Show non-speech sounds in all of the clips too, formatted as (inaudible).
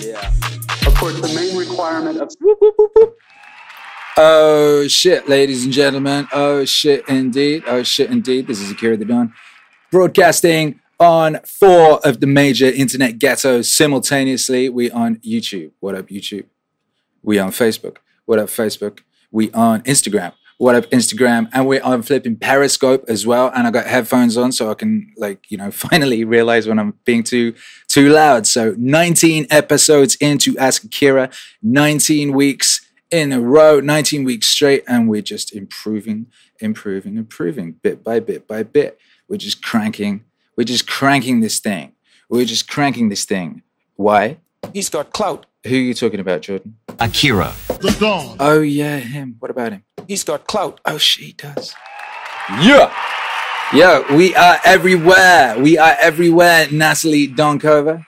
Yeah. Of course, the main requirement of Oh shit, ladies and gentlemen. Oh shit, indeed. Oh shit, indeed. This is Akira the Don, broadcasting on four of the major internet ghettos simultaneously. We on YouTube. What up, YouTube? We on Facebook. What up, Facebook? We on Instagram. What up, Instagram? And we're on flipping Periscope as well. And I got headphones on so I can, like, you know, (laughs) finally realize when I'm being too too loud. So 19 episodes into Ask Akira, 19 weeks in a row, 19 weeks straight, and we're just improving, improving, improving bit by bit by bit. We're just cranking, we're just cranking this thing. We're just cranking this thing. Why? He's got clout. Who are you talking about, Jordan? Akira. The Don. Oh yeah, him. What about him? He's got clout. Oh she does. Yeah. Yeah, we are everywhere. We are everywhere. Natalie Donkova,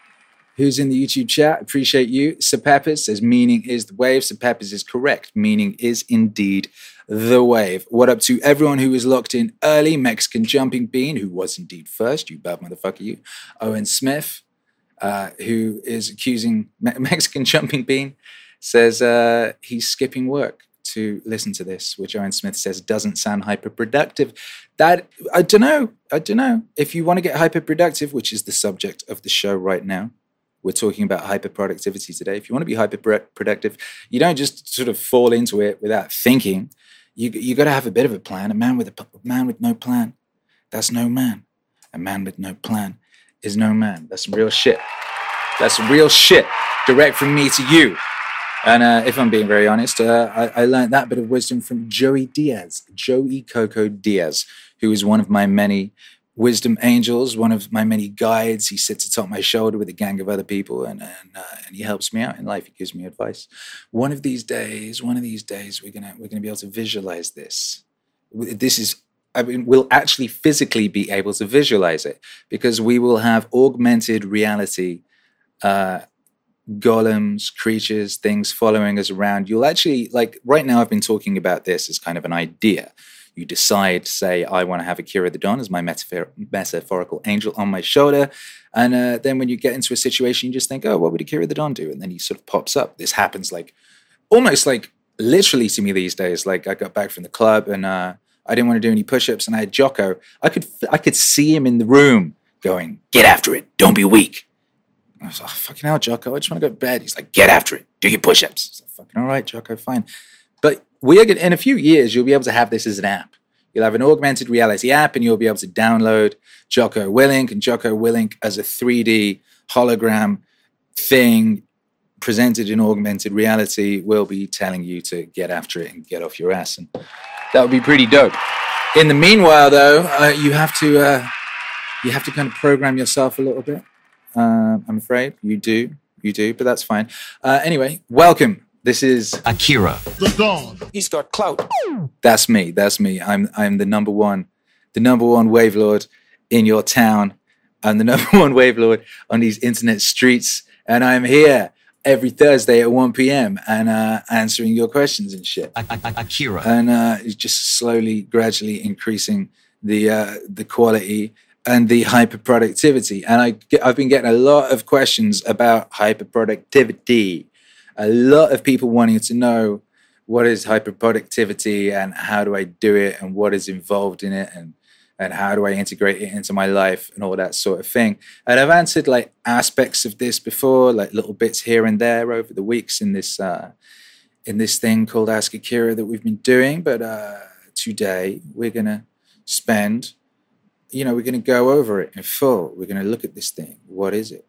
who's in the YouTube chat. Appreciate you. Sepepis says meaning is the wave. Sepepis is correct. Meaning is indeed the wave. What up to everyone who was locked in early? Mexican Jumping Bean, who was indeed first. You bad motherfucker, you. Owen Smith, uh, who is accusing Me- (laughs) Mexican Jumping Bean, says uh, he's skipping work to listen to this, which Owen Smith says doesn't sound hyperproductive. That I don't know. I don't know. If you want to get hyperproductive, which is the subject of the show right now, we're talking about hyperproductivity today. If you want to be hyperproductive, you don't just sort of fall into it without thinking. You you got to have a bit of a plan. A man with a man with no plan, that's no man. A man with no plan is no man. That's some real shit. That's some real shit. Direct from me to you. And uh, if I'm being very honest, uh, I, I learned that bit of wisdom from Joey Diaz, Joey Coco Diaz, who is one of my many wisdom angels, one of my many guides. He sits atop my shoulder with a gang of other people, and and, uh, and he helps me out in life. He gives me advice. One of these days, one of these days, we're gonna we're gonna be able to visualize this. This is. I mean, we'll actually physically be able to visualize it because we will have augmented reality uh, golems, creatures, things following us around. You'll actually, like, right now, I've been talking about this as kind of an idea. You decide, say, I want to have Akira the Don as my metaphor- metaphorical angel on my shoulder. And uh, then when you get into a situation, you just think, oh, what would Akira the Don do? And then he sort of pops up. This happens like almost like literally to me these days. Like, I got back from the club and uh, I didn't want to do any push ups, and I had Jocko. I could, I could see him in the room going, get after it, don't be weak. I was like, oh, fucking hell, Jocko, I just want to go to bed. He's like, get after it, do your push ups. Like, fucking all right, Jocko, fine. But we are gonna, in a few years, you'll be able to have this as an app. You'll have an augmented reality app and you'll be able to download Jocko Willink and Jocko Willink as a 3D hologram thing presented in augmented reality will be telling you to get after it and get off your ass. And that would be pretty dope. In the meanwhile, though, uh, you have to uh, you have to kind of program yourself a little bit. Uh, I'm afraid you do, you do, but that's fine. Uh, anyway, welcome. This is Akira. The Don. He's got clout. that's me. That's me. I'm I'm the number one, the number one wave lord in your town. I'm the (laughs) number one wave lord on these internet streets, and I'm here every Thursday at 1 p.m. and uh, answering your questions and shit. Akira. and uh, just slowly, gradually increasing the uh, the quality and the hyper productivity. And I get, I've been getting a lot of questions about hyper productivity. A lot of people wanting to know what is hyper productivity and how do I do it and what is involved in it and and how do I integrate it into my life and all that sort of thing. And I've answered like aspects of this before, like little bits here and there over the weeks in this uh, in this thing called Ask Akira that we've been doing. But uh, today we're gonna spend, you know, we're gonna go over it in full. We're gonna look at this thing. What is it?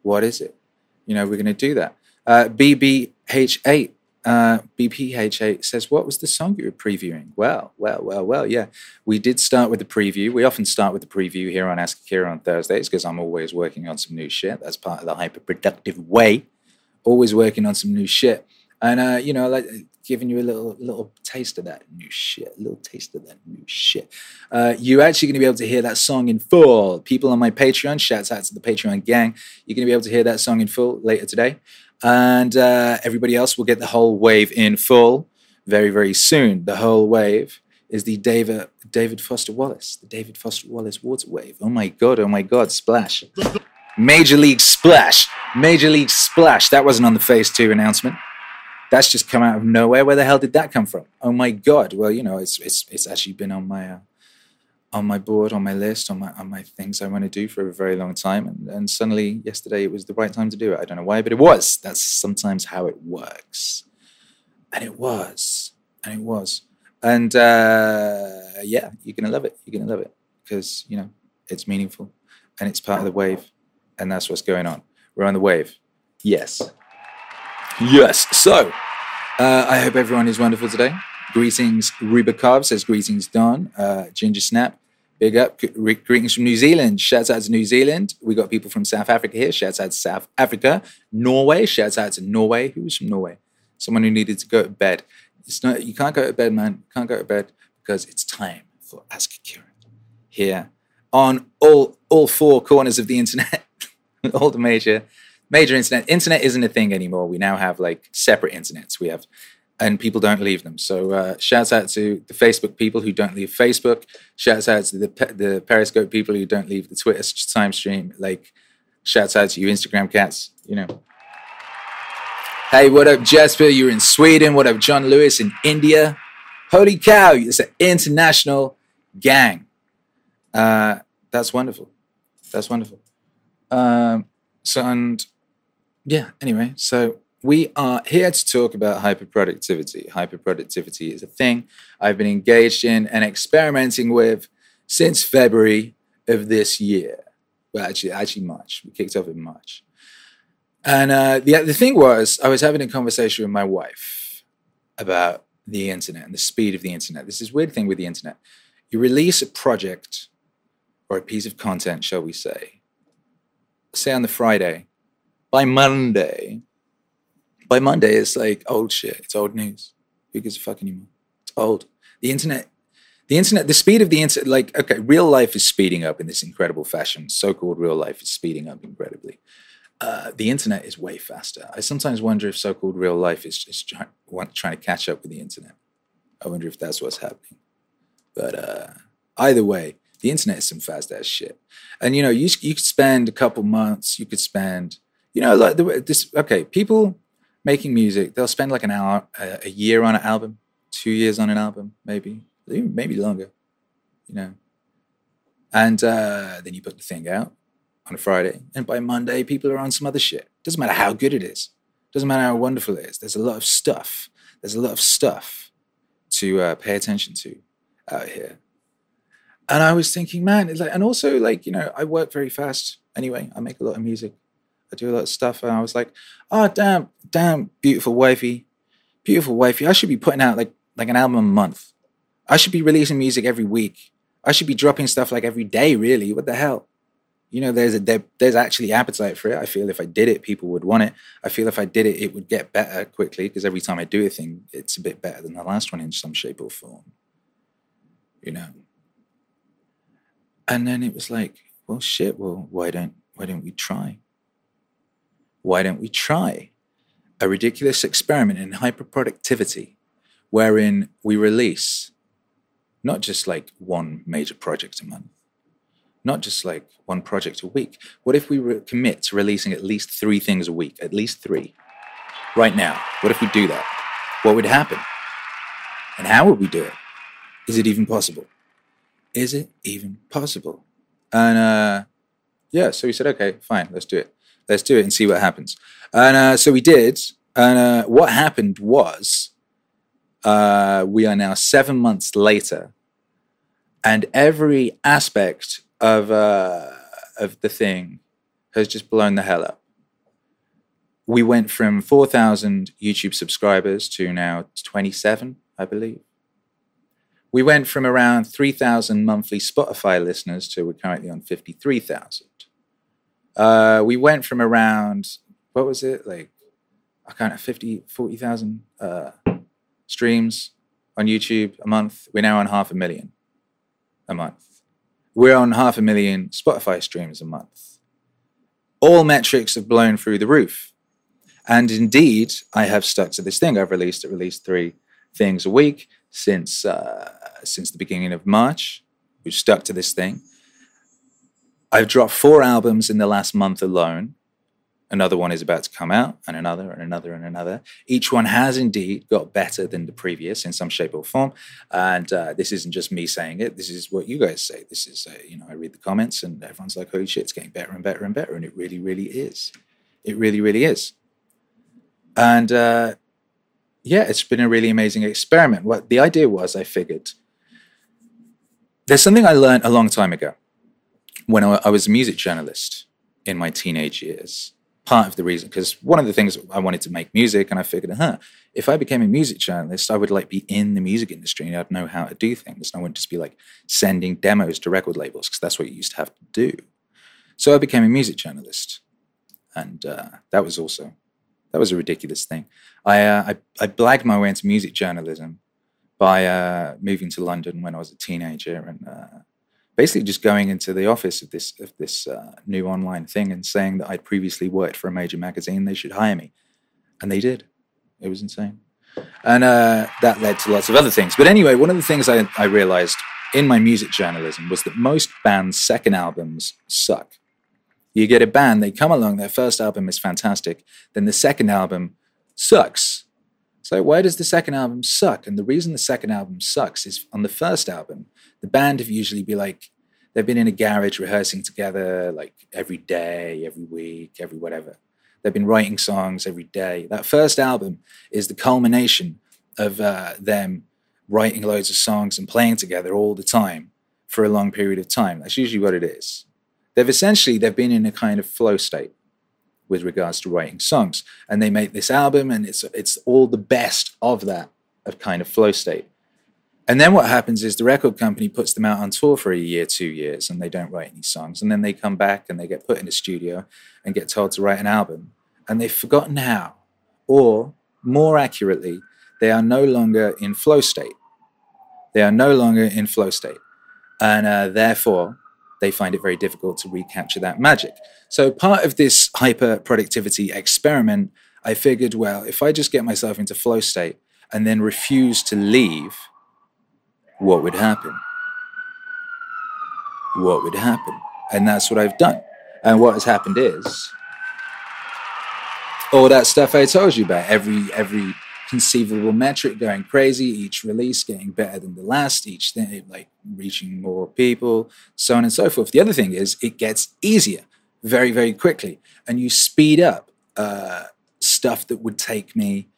What is it? You know, we're gonna do that. Uh, BBH8 uh, BPH8 says, What was the song you were previewing? Well, well, well, well, yeah. We did start with the preview. We often start with the preview here on Ask Akira on Thursdays because I'm always working on some new shit. That's part of the hyper productive way. Always working on some new shit. And, uh, you know, like giving you a little little taste of that new shit, a little taste of that new shit. Uh, you're actually going to be able to hear that song in full. People on my Patreon, shouts out to the Patreon gang. You're going to be able to hear that song in full later today and uh, everybody else will get the whole wave in full very very soon. The whole wave is the David David Foster Wallace, the David Foster Wallace water wave. Oh my god! Oh my god! Splash! Major League Splash! Major League Splash. That wasn't on the Phase 2 announcement. That's just come out of nowhere. Where the hell did that come from? Oh my god. Well, you know, it's it's it's actually been on my uh, on my board, on my list, on my on my things I want to do for a very long time. And, and suddenly yesterday it was the right time to do it. I don't know why, but it was. That's sometimes how it works. And it was. And it was. And uh, yeah, you're gonna love it. You're gonna love it. Because, you know, it's meaningful and it's part of the wave. And that's what's going on. We're on the wave. Yes. Yes. So uh, I hope everyone is wonderful today. Greetings, Rubikov says greetings, Don. Uh, Ginger Snap, big up. Greetings from New Zealand. Shouts out to New Zealand. We got people from South Africa here. Shouts out to South Africa. Norway. Shouts out to Norway. Who's from Norway? Someone who needed to go to bed. It's not. You can't go to bed, man. You can't go to bed because it's time for Ask Akira here on all all four corners of the internet, (laughs) all the major major internet. Internet isn't a thing anymore. We now have like separate internets. We have, and people don't leave them. So uh, shouts out to the Facebook people who don't leave Facebook. Shouts out to the the Periscope people who don't leave the Twitter time stream. Like shouts out to you Instagram cats. You know. Hey, what up, Jasper? You're in Sweden. What up, John Lewis in India? Holy cow! It's an international gang. Uh, that's wonderful. That's wonderful. Um, so and yeah, anyway, so we are here to talk about hyperproductivity. Hyperproductivity is a thing I've been engaged in and experimenting with since February of this year. Well, actually, actually March. We kicked off in March. And uh, the, the thing was, I was having a conversation with my wife about the internet and the speed of the internet. This is weird thing with the internet. You release a project or a piece of content, shall we say, say on the Friday, by Monday, by Monday, it's like old shit. It's old news. Who gives a fuck anymore? It's old. The internet, the internet, the speed of the internet, like, okay, real life is speeding up in this incredible fashion. So called real life is speeding up incredibly. Uh, the internet is way faster. I sometimes wonder if so called real life is just try, trying to catch up with the internet. I wonder if that's what's happening. But uh, either way, the internet is some fast ass shit. And you know, you you could spend a couple months, you could spend, you know, like this. Okay, people making music, they'll spend like an hour, a, year on an album, two years on an album, maybe, maybe longer. You know, and uh, then you put the thing out on a Friday, and by Monday, people are on some other shit. Doesn't matter how good it is. Doesn't matter how wonderful it is. There's a lot of stuff. There's a lot of stuff to uh, pay attention to out here. And I was thinking, man, it's like, and also like, you know, I work very fast anyway. I make a lot of music. I do a lot of stuff. And I was like, oh, damn, damn, beautiful wifey, beautiful wifey. I should be putting out like, like an album a month. I should be releasing music every week. I should be dropping stuff like every day, really. What the hell? You know, there's a there, there's actually appetite for it. I feel if I did it, people would want it. I feel if I did it, it would get better quickly because every time I do a thing, it's a bit better than the last one in some shape or form. You know. And then it was like, well, shit. Well, why don't why don't we try? Why don't we try a ridiculous experiment in hyperproductivity, wherein we release not just like one major project a month, not just like one project a week. What if we re- commit to releasing at least three things a week? At least three. Right now. What if we do that? What would happen? And how would we do it? Is it even possible? Is it even possible? And uh, yeah, so we said, okay, fine, let's do it. Let's do it and see what happens. And uh, so we did. And uh, what happened was uh, we are now seven months later, and every aspect of uh, of the thing has just blown the hell up. We went from four thousand YouTube subscribers to now twenty seven, I believe. We went from around three thousand monthly Spotify listeners to we're currently on fifty three thousand. Uh, we went from around what was it like? I can't 50, 40,000 uh, streams on YouTube a month. We're now on half a million a month. We're on half a million Spotify streams a month. All metrics have blown through the roof. And indeed, I have stuck to this thing. I've released at least three things a week since uh, since the beginning of March. We've stuck to this thing. I've dropped four albums in the last month alone. Another one is about to come out, and another, and another, and another. Each one has indeed got better than the previous in some shape or form. And uh, this isn't just me saying it. This is what you guys say. This is, uh, you know, I read the comments, and everyone's like, "Holy shit, it's getting better and better and better," and it really, really is. It really, really is. And uh, yeah, it's been a really amazing experiment. What the idea was, I figured there's something I learned a long time ago when I, I was a music journalist in my teenage years. Part of the reason, because one of the things I wanted to make music, and I figured, huh, if I became a music journalist, I would like be in the music industry and I'd know how to do things. And I wouldn't just be like sending demos to record labels because that's what you used to have to do. So I became a music journalist, and uh, that was also that was a ridiculous thing. I uh, I, I blagged my way into music journalism by uh, moving to London when I was a teenager and uh, basically just going into the office of this of this uh, new online thing and saying that I'd previously worked for a major magazine, they should hire me, and they did. It was insane, and uh, that led to lots of other things. But anyway, one of the things I, I realized in my music journalism was that most bands' second albums suck. You get a band, they come along, their first album is fantastic, then the second album sucks. So why does the second album suck? And the reason the second album sucks is on the first album, the band have usually be like they've been in a garage rehearsing together like every day, every week, every whatever. They've been writing songs every day. That first album is the culmination of uh, them writing loads of songs and playing together all the time for a long period of time. That's usually what it is. They've essentially they've been in a kind of flow state with regards to writing songs, and they make this album, and it's it's all the best of that of kind of flow state. And then what happens is the record company puts them out on tour for a year, two years, and they don't write any songs. And then they come back and they get put in a studio and get told to write an album. And they've forgotten how. Or, more accurately, they are no longer in flow state. They are no longer in flow state. And uh, therefore, they find it very difficult to recapture that magic. So, part of this hyper productivity experiment, I figured, well, if I just get myself into flow state and then refuse to leave, what would happen? What would happen? And that's what I've done. And what has happened is all that stuff I told you about, every every conceivable metric going crazy, each release getting better than the last, each thing like reaching more people, so on and so forth. The other thing is it gets easier very, very quickly, and you speed up uh, stuff that would take me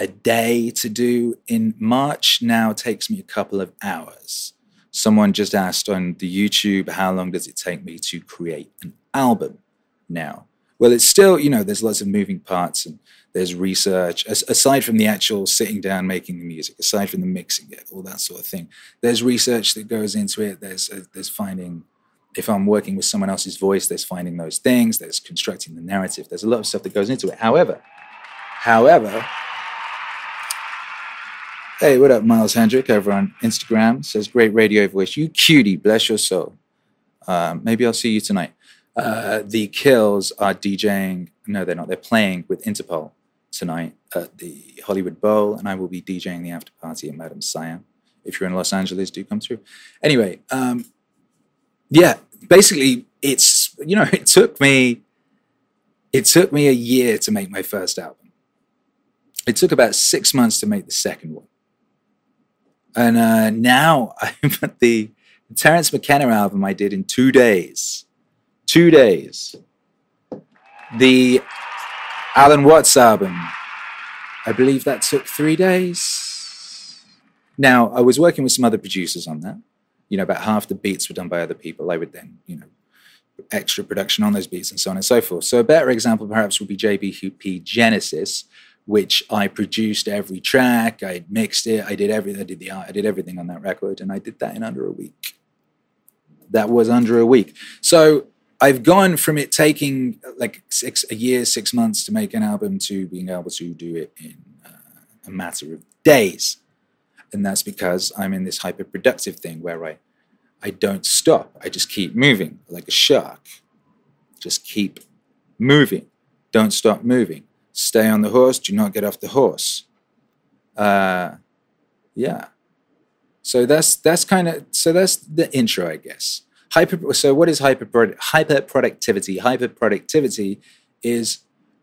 a day to do in March now takes me a couple of hours. Someone just asked on the YouTube, how long does it take me to create an album now? Well, it's still, you know, there's lots of moving parts and there's research, aside from the actual sitting down making the music, aside from the mixing it, all that sort of thing. There's research that goes into it. There's, uh, there's finding, if I'm working with someone else's voice, there's finding those things, there's constructing the narrative. There's a lot of stuff that goes into it. However, however, Hey, what up, Miles Hendrick over on Instagram says, great radio voice. You cutie, bless your soul. Um, maybe I'll see you tonight. Uh, the Kills are DJing, no, they're not, they're playing with Interpol tonight at the Hollywood Bowl, and I will be DJing the after party at Madame Siam. If you're in Los Angeles, do come through. Anyway, um, yeah, basically, it's, you know, (laughs) it took me, it took me a year to make my first album. It took about six months to make the second one and uh, now (laughs) I'm at the Terence McKenna album I did in two days. Two days. The Alan Watts album, I believe that took three days. Now, I was working with some other producers on that. You know, about half the beats were done by other people. I would then, you know, extra production on those beats and so on and so forth. So a better example perhaps would be JBP Genesis, which I produced every track, I mixed it, I did everything, I did the art, I did everything on that record, and I did that in under a week. That was under a week. So I've gone from it taking like six a year, six months to make an album to being able to do it in uh, a matter of days, and that's because I'm in this hyper productive thing where I I don't stop. I just keep moving like a shark. Just keep moving. Don't stop moving stay on the horse, do not get off the horse. Uh, yeah. So that's that's kind of so that's the intro, I guess. Hyper. So what is hyper hyper productivity? Hyper productivity is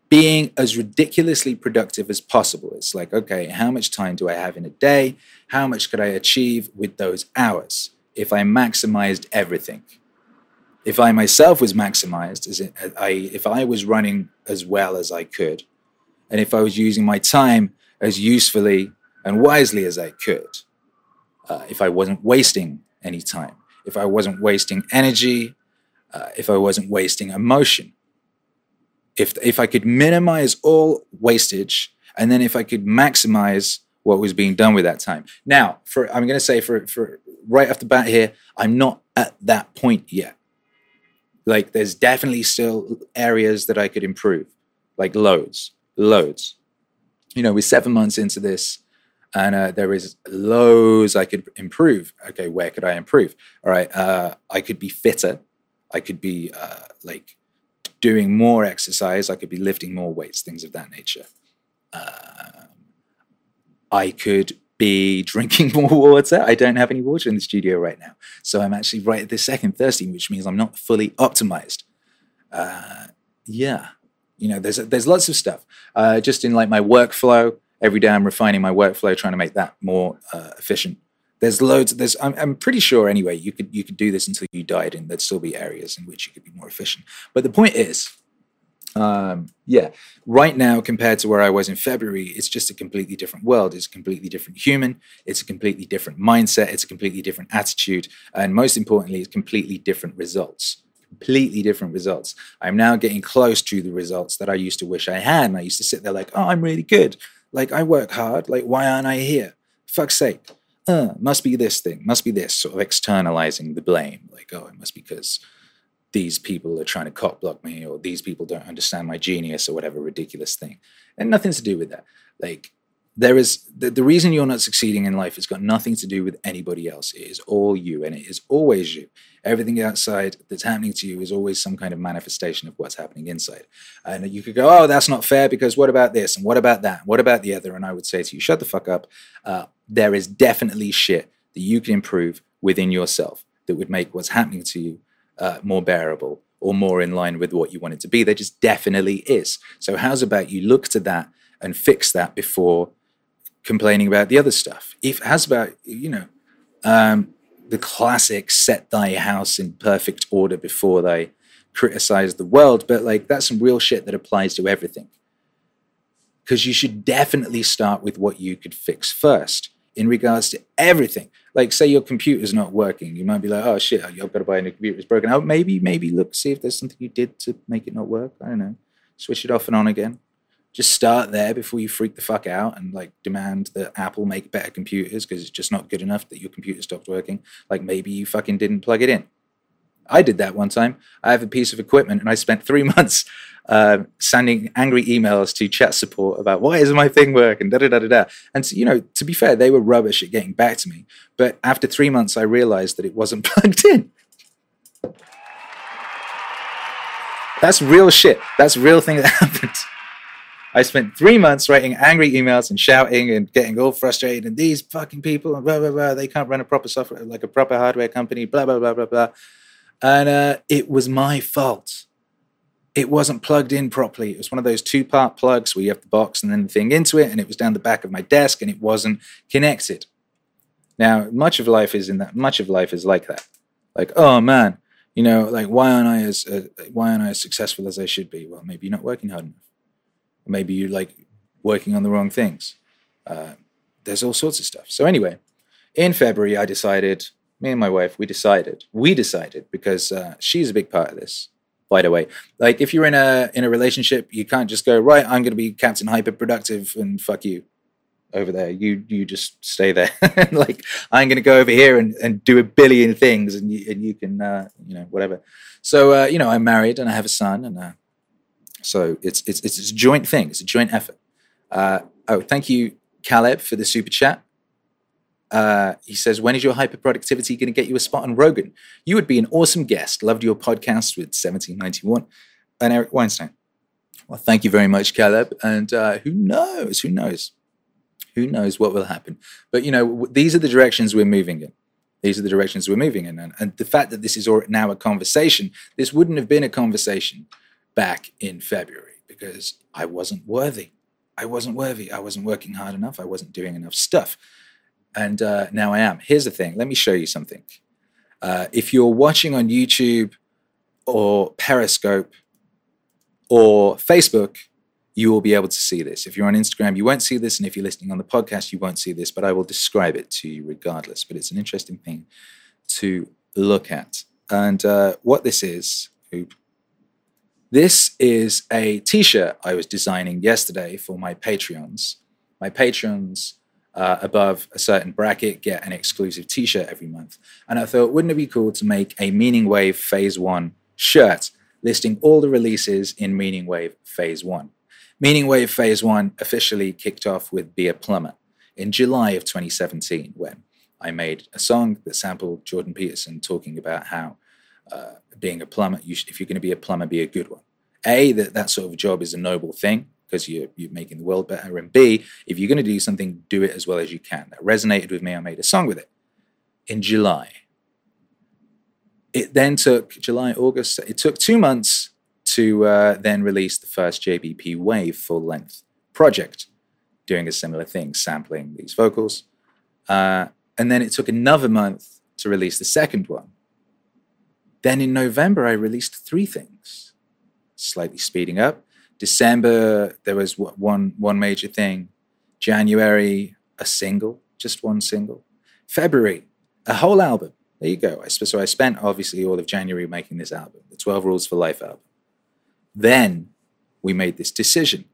being as ridiculously productive as possible. It's like, okay, how much time do I have in a day? How much could I achieve with those hours if I maximized everything? If I myself was maximized, as I, if I was running as well as I could, and if I was using my time as usefully and wisely as I could, uh, if I wasn't wasting any time, if I wasn't wasting energy, uh, if I wasn't wasting emotion, if if I could minimize all wastage, and then if I could maximize what was being done with that time. Now, for I'm going to say for for right off the bat here, I'm not at that point yet. Like, there's definitely still areas that I could improve, like loads, loads. You know, we're seven months into this, and uh, there is loads I could improve. Okay, where could I improve? All right, uh, I could be fitter. I could be uh, like doing more exercise. I could be lifting more weights, things of that nature. Um, I could be (laughs) drinking more water. I don't have any water in the studio right now. So I'm actually right at this second thirsty, which means I'm not fully optimized. Uh, yeah. You know, there's, there's lots of stuff. Uh, just in like my workflow, every day I'm refining my workflow, trying to make that more uh, efficient. There's loads. There's. I'm, I'm pretty sure anyway. You could you could do this until you died, and there'd still be areas in which you could be more efficient. But the point is, um, yeah, right now compared to where I was in February, it's just a completely different world. It's a completely different human. It's a completely different mindset. It's a completely different attitude, and most importantly, it's completely different results. Completely different results. I'm now getting close to the results that I used to wish I had. And I used to sit there like, oh, I'm really good. Like I work hard. Like why aren't I here? Fuck's sake uh, must be this thing, must be this, sort of externalizing the blame. Like, oh, it must be because these people are trying to cock block me, or these people don't understand my genius, or whatever ridiculous thing. And nothing to do with that. Like, there is the, the reason you're not succeeding in life has got nothing to do with anybody else. It is all you, and it is always you. Everything outside that's happening to you is always some kind of manifestation of what's happening inside. And you could go, oh, that's not fair because what about this? And what about that? What about the other? And I would say to you, shut the fuck up. Uh, there is definitely shit that you can improve within yourself that would make what's happening to you uh, more bearable or more in line with what you want it to be. There just definitely is. So, how's about you look to that and fix that before complaining about the other stuff? If about you know um, the classic set thy house in perfect order before they criticize the world, but like that's some real shit that applies to everything. Because you should definitely start with what you could fix first in regards to everything. Like, say your computer's not working, you might be like, "Oh shit, I've got to buy a new computer. It's broken." Oh, maybe, maybe look, see if there's something you did to make it not work. I don't know. Switch it off and on again. Just start there before you freak the fuck out and like demand that Apple make better computers because it's just not good enough that your computer stopped working. Like maybe you fucking didn't plug it in. I did that one time. I have a piece of equipment and I spent three (laughs) months uh, sending angry emails to chat support about why isn't my thing working, da da da da da. And you know, to be fair, they were rubbish at getting back to me. But after three months, I realized that it wasn't (laughs) plugged in. That's real shit. That's real thing that (laughs) happened. I spent three months writing angry emails and shouting and getting all frustrated. And these fucking people and blah blah blah. They can't run a proper software like a proper hardware company. Blah blah blah blah blah. And uh, it was my fault. It wasn't plugged in properly. It was one of those two part plugs where you have the box and then the thing into it, and it was down the back of my desk and it wasn't connected. Now, much of life is in that. Much of life is like that. Like, oh man, you know, like why aren't I as uh, why aren't I as successful as I should be? Well, maybe you're not working hard enough. Maybe you're like working on the wrong things. Uh, there's all sorts of stuff. So anyway, in February, I decided me and my wife, we decided, we decided because uh, she's a big part of this. By the way, like if you're in a in a relationship, you can't just go right. I'm going to be Captain Hyperproductive and fuck you over there. You you just stay there. (laughs) like I'm going to go over here and, and do a billion things, and you and you can uh, you know whatever. So uh, you know I'm married and I have a son, and uh, so it's it's it's a joint thing. It's a joint effort. Uh, oh, thank you, Caleb, for the super chat. Uh, he says, When is your hyperproductivity going to get you a spot on Rogan? You would be an awesome guest. Loved your podcast with 1791 and Eric Weinstein. Well, thank you very much, Caleb. And uh, who knows? Who knows? Who knows what will happen? But, you know, these are the directions we're moving in. These are the directions we're moving in. And, and the fact that this is now a conversation, this wouldn't have been a conversation back in February. because I wasn't worthy. I wasn't worthy. I wasn't working hard enough. I wasn't doing enough stuff. And uh, now I am. Here's the thing let me show you something. Uh, if you're watching on YouTube or Periscope or Facebook, you will be able to see this. If you're on Instagram, you won't see this. And if you're listening on the podcast, you won't see this, but I will describe it to you regardless. But it's an interesting thing to look at. And uh, what this is, this is a t shirt I was designing yesterday for my Patreons. My patrons uh, above a certain bracket get an exclusive t shirt every month. And I thought, wouldn't it be cool to make a Meaning Wave Phase 1 shirt listing all the releases in Meaning Wave Phase 1? Meaning Wave Phase 1 officially kicked off with Be a Plumber in July of 2017 when I made a song that sampled Jordan Peterson talking about how uh, being a plumber, you should, if you're going to be a plumber, be a good one. A, that that sort of job is a noble thing because you're, you're making the world better. And B, if you're going to do something, do it as well as you can. That resonated with me. I made a song with it in July. It then took July, August, it took two months to uh, then release the first JBP Wave full length project, doing a similar thing, sampling these vocals. Uh, and then it took another month to release the second one. Then in November, I released three things, slightly speeding up. December, there was one, one major thing. January, a single, just one single. February, a whole album. There you go. So I spent obviously all of January making this album, the 12 Rules for Life album. Then we made this decision.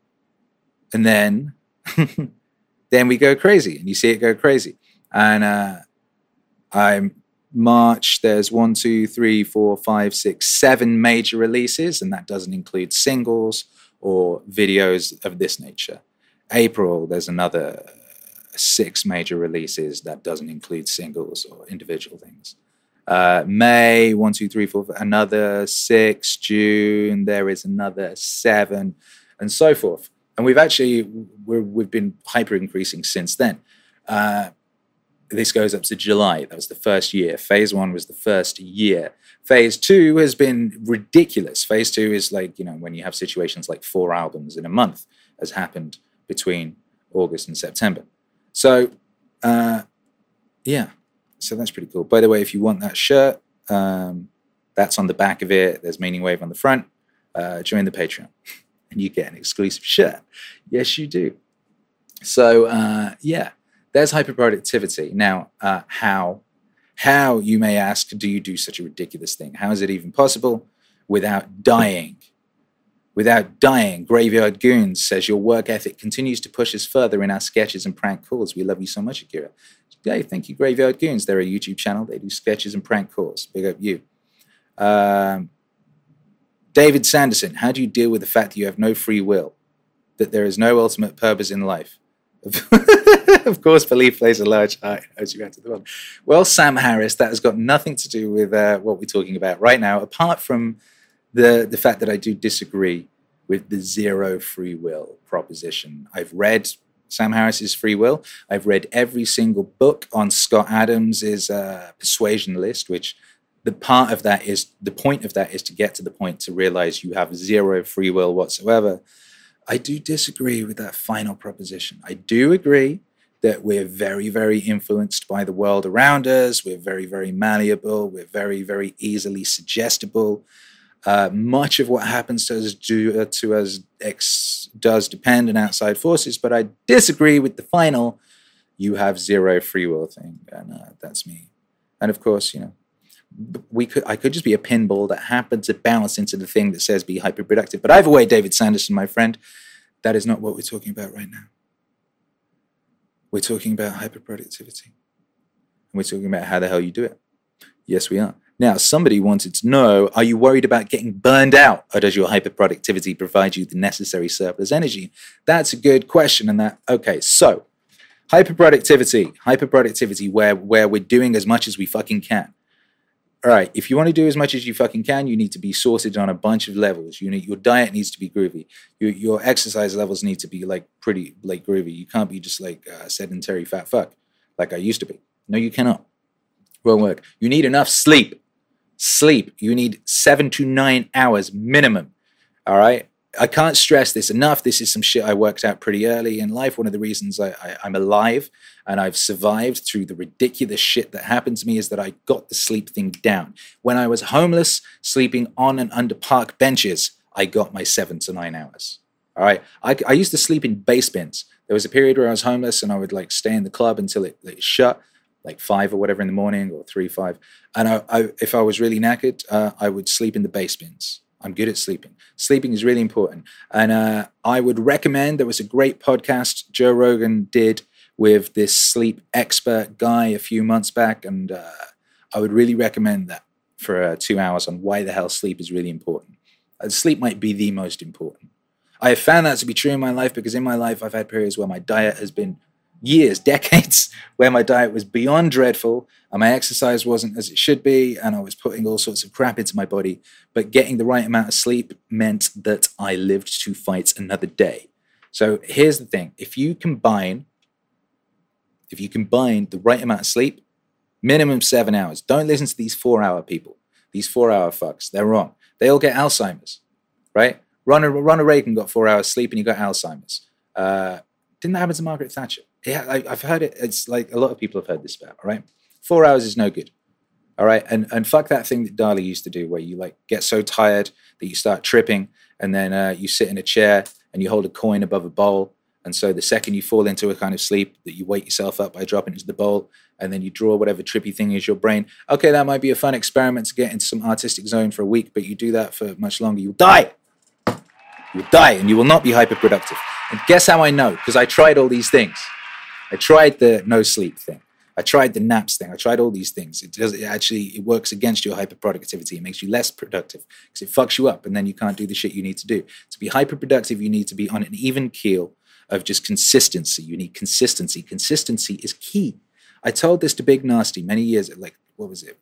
And then, (laughs) then we go crazy and you see it go crazy. And uh, I'm March, there's one, two, three, four, five, six, seven major releases, and that doesn't include singles or videos of this nature. April, there's another six major releases that doesn't include singles or individual things. Uh, May, one, two, three, four, another six. June, there is another seven, and so forth. And we've actually we have been hyper increasing since then. Uh, this goes up to July. That was the first year. Phase one was the first year. Phase two has been ridiculous. Phase two is like, you know, when you have situations like four albums in a month, has happened between August and September. So, uh, yeah, so that's pretty cool. By the way, if you want that shirt, um, that's on the back of it. There's Meaning Wave on the front. Uh, join the Patreon (laughs) and you get an exclusive shirt. Yes, you do. So, uh, yeah there's hyperproductivity. Now, uh, how? How, you may ask, do you do such a ridiculous thing? How is it even possible without dying? Without dying, Graveyard Goons says your work ethic continues to push us further in our sketches and prank calls. We love you so much, Akira. Hey, thank you, Graveyard Goons. They're a YouTube channel. They do sketches and prank calls. Big up you. Um, David Sanderson, how do you deal with the fact that you have no free will? That there is no ultimate purpose in life? (laughs) of course, belief plays a large part as you enter the world. Well, Sam Harris, that has got nothing to do with uh, what we're talking about right now, apart from the the fact that I do disagree with the zero free will proposition. I've read Sam Harris's Free Will. I've read every single book on Scott Adams's uh, persuasion list, which the part of that is the point of that is to get to the point to realize you have zero free will whatsoever. I do disagree with that final proposition. I do agree that we're very, very influenced by the world around us. We're very, very malleable. We're very, very easily suggestible. Uh, much of what happens to us, do, uh, to us ex- does depend on outside forces, but I disagree with the final you have zero free will thing. And uh, that's me. And of course, you know, we could I could just be a pinball that happened to bounce into the thing that says be hyperproductive. But either way, David Sanderson, my friend, that is not what we're talking about right now. We're talking about hyperproductivity. And we're talking about how the hell you do it. Yes, we are. Now, somebody wanted to know Are you worried about getting burned out, or does your hyperproductivity provide you the necessary surplus energy? That's a good question. And that, okay, so hyperproductivity, hyperproductivity, where, where we're doing as much as we fucking can all right, if you want to do as much as you fucking can, you need to be sorted on a bunch of levels. You need your diet needs to be groovy. Your your exercise levels need to be like pretty like groovy. You can't be just like a sedentary fat fuck like I used to be. No, you cannot. Won't work. You need enough sleep. Sleep. You need seven to nine hours minimum. All right. I can't stress this enough. This is some shit I worked out pretty early in life. One of the reasons I, I, I'm alive and I've survived through the ridiculous shit that happened to me is that I got the sleep thing down. When I was homeless, sleeping on and under park benches, I got my seven to nine hours. All right. I, I used to sleep in basements. There was a period where I was homeless and I would like stay in the club until it, it shut, like five or whatever in the morning or three, five. And I, I if I was really knackered, uh, I would sleep in the basements. I'm good at sleeping. Sleeping is really important. And uh, I would recommend there was a great podcast Joe Rogan did with this sleep expert guy a few months back. And uh, I would really recommend that for uh, two hours on why the hell sleep is really important. Uh, sleep might be the most important. I have found that to be true in my life because in my life I've had periods where my diet has been years, (laughs) decades, where my diet was beyond dreadful and my exercise wasn't as it should be, and I was putting all sorts of crap into my body. But getting the right amount of sleep meant that I lived to fight another day. So here's the thing if you combine if you combine the right amount of sleep, minimum seven hours. Don't listen to these four hour people, these four hour fucks. They're wrong. They all get Alzheimer's, right? Ronald, Ronald Reagan got four hours sleep and he got Alzheimer's. Uh, didn't that happen to Margaret Thatcher? Yeah, I, I've heard it. It's like a lot of people have heard this about, all right? Four hours is no good. All right. And and fuck that thing that Dali used to do where you like get so tired that you start tripping and then uh, you sit in a chair and you hold a coin above a bowl. And so the second you fall into a kind of sleep that you wake yourself up by dropping into the bowl and then you draw whatever trippy thing is your brain. Okay, that might be a fun experiment to get into some artistic zone for a week, but you do that for much longer, you'll die. You'll die and you will not be hyperproductive. And guess how I know? Because I tried all these things. I tried the no sleep thing. I tried the naps thing. I tried all these things. It does it actually it works against your hyperproductivity. It makes you less productive because it fucks you up, and then you can't do the shit you need to do. To be hyperproductive, you need to be on an even keel of just consistency. You need consistency. Consistency is key. I told this to Big Narstie many years. Ago, like what was it?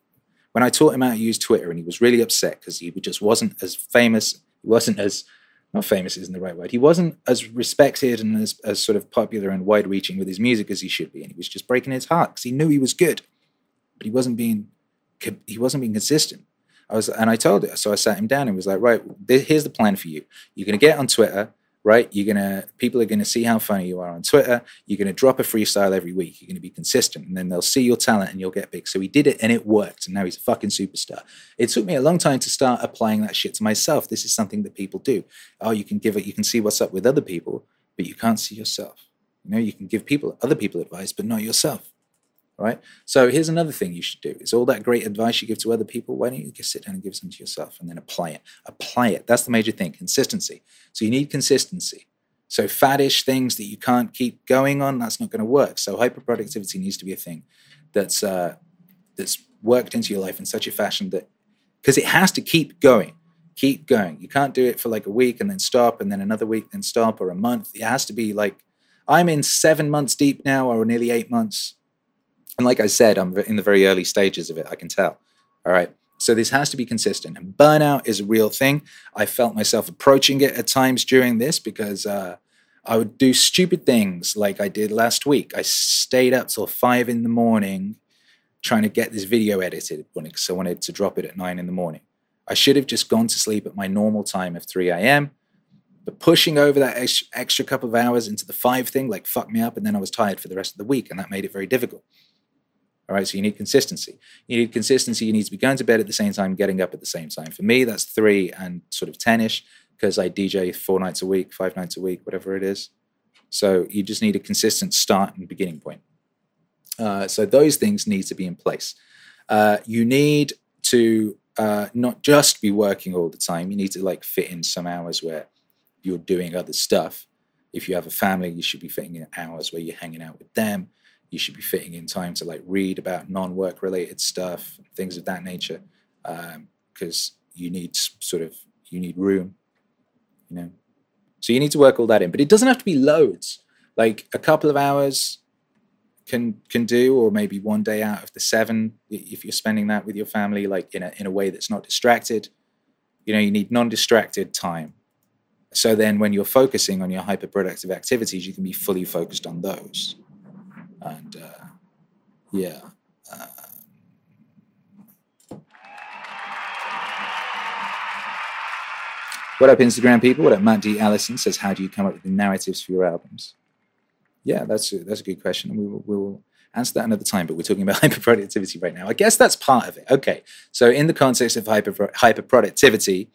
When I taught him how to use Twitter, and he was really upset because he just wasn't as famous. He wasn't as not famous isn't the right word. He wasn't as respected and as, as sort of popular and wide reaching with his music as he should be, and he was just breaking his heart because he knew he was good, but he wasn't being he wasn't being consistent. I was, and I told it, so I sat him down and was like, right, here's the plan for you. You're going to get on Twitter right? You're gonna people are gonna see how funny you are on Twitter. You're gonna drop a freestyle every week. You're gonna be consistent, and then they'll see your talent and you'll get big. So he did it, and it worked, and now he's a fucking superstar. It took me a long time to start applying that shit to myself. This is something that people do. Oh, you can give it, you can see what's up with other people, but you can't see yourself. You know, you can give people other people advice, but not yourself right? So here's another thing you should do: is all that great advice you give to other people. Why don't you just sit down and give some to yourself, and then apply it? Apply it. That's the major thing: consistency. So you need consistency. So faddish things that you can't keep going on, that's not going to work. So hyperproductivity needs to be a thing that's uh, that's worked into your life in such a fashion that because it has to keep going keep going. You can't do it for like a week and then stop, and then another week, then stop, or a month. It has to be like I'm in seven months deep now, or nearly eight months. And like I said, I'm in the very early stages of it, I can tell. All right. So this has to be consistent. And burnout is a real thing. I felt myself approaching it at times during this because uh, I would do stupid things like I did last week. I stayed up till five in the morning trying to get this video edited because I wanted to drop it at nine in the morning. I should have just gone to sleep at my normal time of 3 a.m. But pushing over that extra couple of hours into the five thing like fucked me up. And then I was tired for the rest of the week. And that made it very difficult. All right, so you need consistency. You need consistency. You need to be going to bed at the same time, getting up at the same time. For me, that's three and sort of 10 ish because I DJ four nights a week, five nights a week, whatever it is. So you just need a consistent start and beginning point. Uh, so those things need to be in place. Uh, you need to uh, not just be working all the time. You need to like fit in some hours where you're doing other stuff. If you have a family, you should be fitting in hours where you're hanging out with them you should be fitting in time to like read about non-work related stuff, things of that nature, because um, you need sort of you need room, you know. So you need to work all that in, but it doesn't have to be loads. Like a couple of hours can can do, or maybe one day out of the seven if you're spending that with your family, like in a in a way that's not distracted. You know, you need non-distracted time. So then, when you're focusing on your hyper-productive activities, you can be fully focused on those and uh, yeah. Um, What up, Instagram people? What up, Matt D. Allison says, How do you come up with the narratives for your albums? Yeah, that's a, that's a good question. We will, we will answer that another time, but we're talking about (laughs) hyperproductivity right now. I guess that's part of it. Okay. So, in the context of hyper hyperproductivity,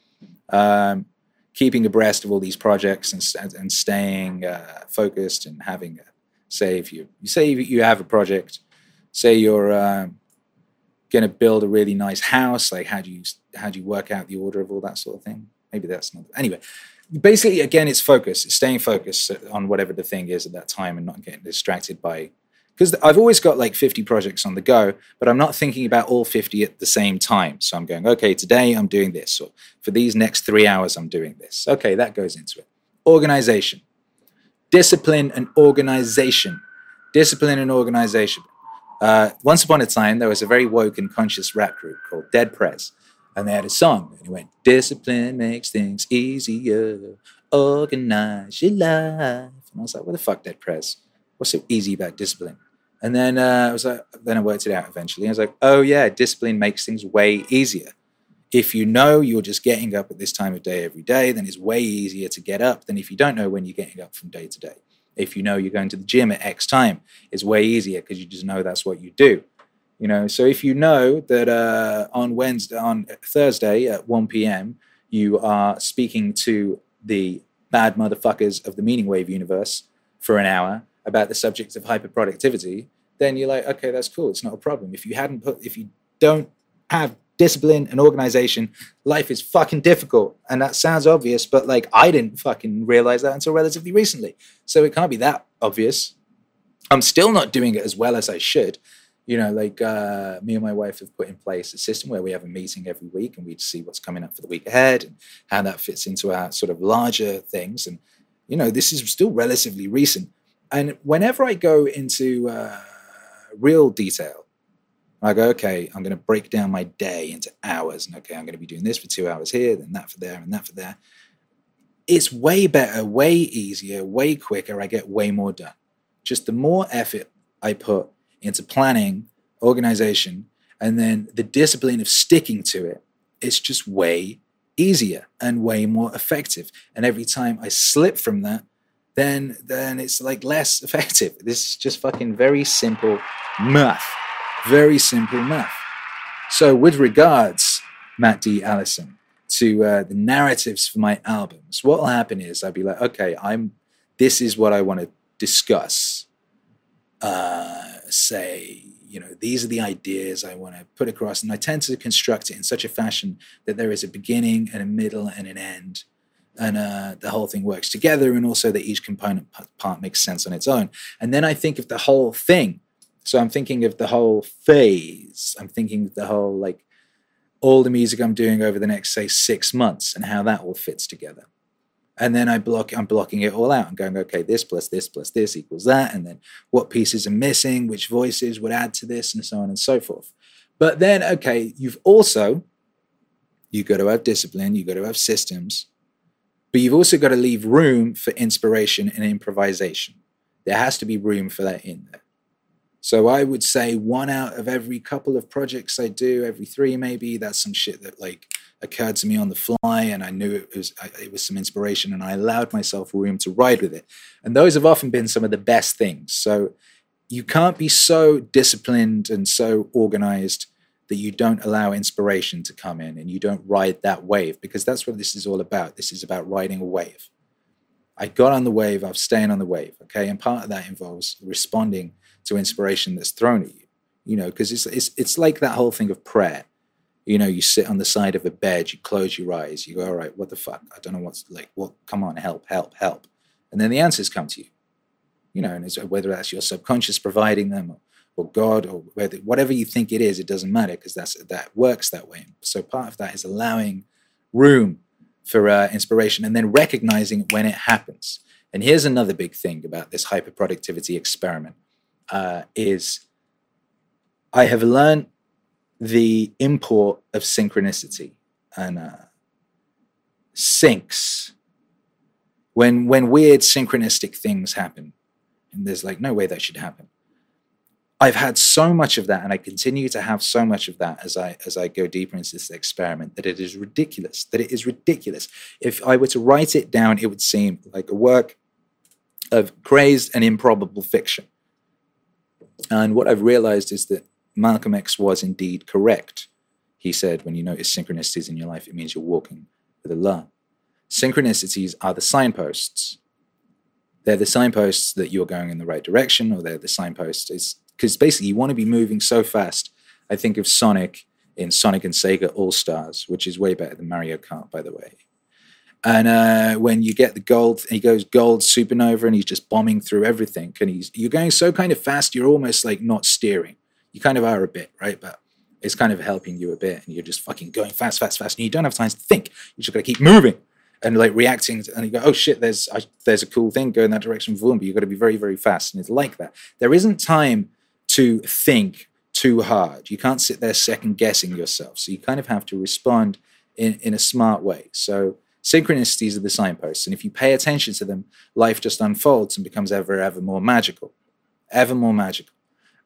um, keeping abreast of all these projects and, and staying uh, focused and having, say, if you, you say you have a project, say you're um, going to build a really nice house, like how do you how do you work out the order of all that sort of thing? Maybe that's not anyway. Basically, again, it's focus. It's staying focused on whatever the thing is at that time and not getting distracted by because I've always got like 50 projects on the go, but I'm not thinking about all 50 at the same time. So I'm going, okay, today I'm doing this, or for these next three hours, I'm doing this. Okay, that goes into it. Organization, discipline, and organization. Discipline and organization. Uh, once upon a time, there was a very woke and conscious rap group called Dead Prez, and they had a song, and it went, Discipline makes things easier, organize your life. And I was like, what the fuck, Dead Prez? What's so easy about discipline? And then uh, I was like, then I worked it out eventually. I was like, oh yeah, discipline makes things way easier. If you know you're just getting up at this time of day every day, then it's way easier to get up than if you don't know when you're getting up from day to day. If you know you're going to the gym at X time, it's way easier because you just know that's what you do. You know, so if you know that uh, on Wednesday, on Thursday at 1 p.m., you are speaking to the bad motherfuckers of the meaning wave universe for an hour about the subject of hyperproductivity, then you're like, okay, that's cool. It's not a problem. If you hadn't put, if you don't have discipline and organization, life is fucking difficult. And that sounds obvious, but like I didn't fucking realize that until relatively recently. So it can't be that obvious. I'm still not doing it as well as I should. You know, like uh, me and my wife have put in place a system where we have a meeting every week and we see what's coming up for the week ahead and how that fits into our sort of larger things. And, you know, this is still relatively recent. And whenever I go into uh, real detail, I go, okay, I'm going to break down my day into hours. And okay, I'm going to be doing this for two hours here, then that for there, and that for there. It's way better, way easier, way quicker. I get way more done. Just the more effort I put into planning, organization, and then the discipline of sticking to it, it's just way easier and way more effective. And every time I slip from that, then then it's like less effective. This is just fucking very simple math. Very simple math. So with regards, Matt D. Allison, to uh, the narratives for my albums, what will happen is I'll be like, okay, I'm this is what I want to discuss. Uh, say, you know, these are the ideas I want to put across, and I tend to construct it in such a fashion that there is a beginning and a middle and an end and uh, the whole thing works together, and also that each component part makes sense on its own. And then I think of the whole thing. So I'm thinking of the whole phase. I'm thinking the whole like all the music I'm doing over the next say six months and how that all fits together. And then I block, I'm blocking it all out and going, okay, this plus this plus this equals that. And then what pieces are missing, which voices would add to this, and so on and so forth. But then, okay, you've also, you've got to have discipline, you've got to have systems, but you've also got to leave room for inspiration and improvisation. There has to be room for that in there. So I would say one out of every couple of projects I do, every three maybe, that's some shit that like occurred to me on the fly, and I knew it was it was some inspiration, and I allowed myself room to ride with it. And those have often been some of the best things. So you can't be so disciplined and so organized that you don't allow inspiration to come in and you don't ride that wave because that's what this is all about. This is about riding a wave. I got on the wave, I'm staying on the wave, okay? And part of that involves responding to inspiration that's thrown at you, you know, because it's, it's, it's like that whole thing of prayer. You know, you sit on the side of a bed, you close your eyes, you go, all right, what the fuck? I don't know what's like, what, come on, help, help, help. And then the answers come to you, you know, and whether that's your subconscious providing them or or God or whether, whatever you think it is, it doesn't matter because that's that works that way. So part of that is allowing room for uh, inspiration and then recognizing when it happens. And here's another big thing about this hyperproductivity experiment: uh, is I have learned the import of synchronicity and uh, syncs. When when weird synchronistic things happen, and there's like no way that should happen I've had so much of that, and I continue to have so much of that as I as I go deeper into this experiment that it is ridiculous. That it is ridiculous. If I were to write it down, it would seem like a work of crazed and improbable fiction. And what I've realized is that Malcolm X was indeed correct. He said, when you notice synchronicities in your life, it means you're walking with Allah. Synchronicities are the signposts. They're the signposts that you're going in the right direction, or they're the signposts. Because basically you want to be moving so fast. I think of Sonic in Sonic and Sega All Stars, which is way better than Mario Kart, by the way. And uh, when you get the gold, he goes gold supernova, and he's just bombing through everything. And he's you're going so kind of fast, you're almost like not steering. You kind of are a bit, right? But it's kind of helping you a bit, and you're just fucking going fast, fast, fast, and you don't have time to think. You just got to keep moving and like reacting, and you go, "Oh shit, there's I, there's a cool thing, go in that direction, boom!" But you've got to be very, very fast, and it's like that. There isn't time to think too hard. You can't sit there second guessing yourself. So you kind of have to respond in, in a smart way. So synchronicities are the signposts. And if you pay attention to them, life just unfolds and becomes ever, ever more magical. Ever more magical.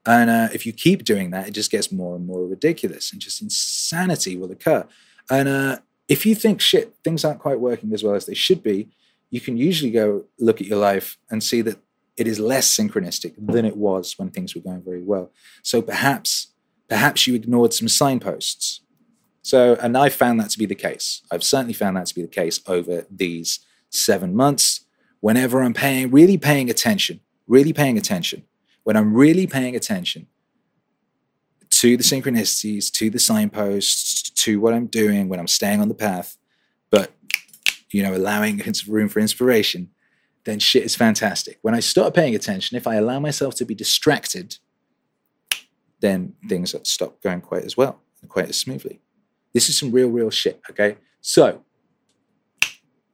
And uh, if you keep doing that, it just gets more and more ridiculous and just insanity will occur. And uh, if you think, shit, things aren't quite working as well as they should be, you can usually go look at your life and see that it is less synchronistic than it was when things were going very well. So perhaps, perhaps you ignored some signposts. So, and I've found that to be the case. I've certainly found that to be the case over these seven months. Whenever I'm paying, really paying attention, really paying attention, when I'm really paying attention to the synchronicities, to the signposts, to what I'm doing, when I'm staying on the path, but you know, allowing (laughs) room for inspiration, then shit is fantastic. When I start paying attention, if I allow myself to be distracted, then things stop going quite as well quite as smoothly. This is some real, real shit, okay? So,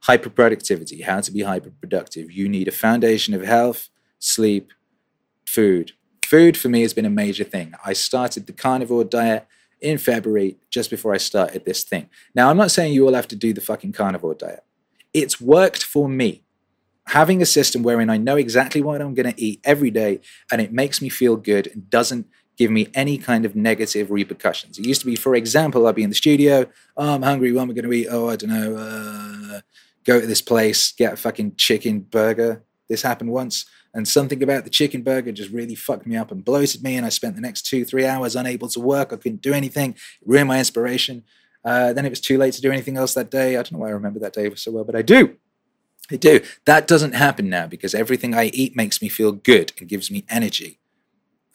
hyperproductivity, how to be hyperproductive. You need a foundation of health, sleep, food. Food for me has been a major thing. I started the carnivore diet in February, just before I started this thing. Now, I'm not saying you all have to do the fucking carnivore diet. It's worked for me having a system wherein I know exactly what I'm going to eat every day and it makes me feel good and doesn't give me any kind of negative repercussions. It used to be, for example, I'd be in the studio, oh, I'm hungry, what am I going to eat? Oh, I don't know, uh, go to this place, get a fucking chicken burger. This happened once, and something about the chicken burger just really fucked me up and bloated me, and I spent the next two, three hours unable to work. I couldn't do anything, ruined my inspiration. Uh, then it was too late to do anything else that day. I don't know why I remember that day so well, but I do. I do. That doesn't happen now because everything I eat makes me feel good and gives me energy.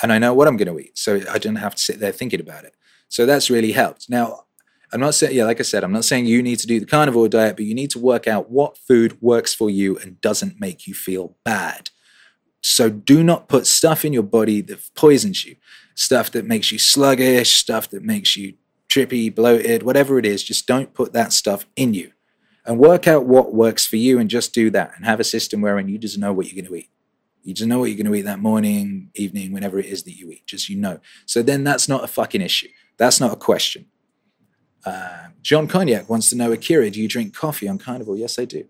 And I know what I'm going to eat. So I don't have to sit there thinking about it. So that's really helped. Now, I'm not saying, yeah, like I said, I'm not saying you need to do the carnivore diet, but you need to work out what food works for you and doesn't make you feel bad. So do not put stuff in your body that poisons you, stuff that makes you sluggish, stuff that makes you trippy, bloated, whatever it is. Just don't put that stuff in you and work out what works for you and just do that and have a system wherein you just know what you're going to eat. You just know what you're going to eat that morning, evening, whenever it is that you eat. Just you know. So then that's not a fucking issue. That's not a question. Uh, John Cognac wants to know, Akira, do you drink coffee on carnivore? Yes, I do.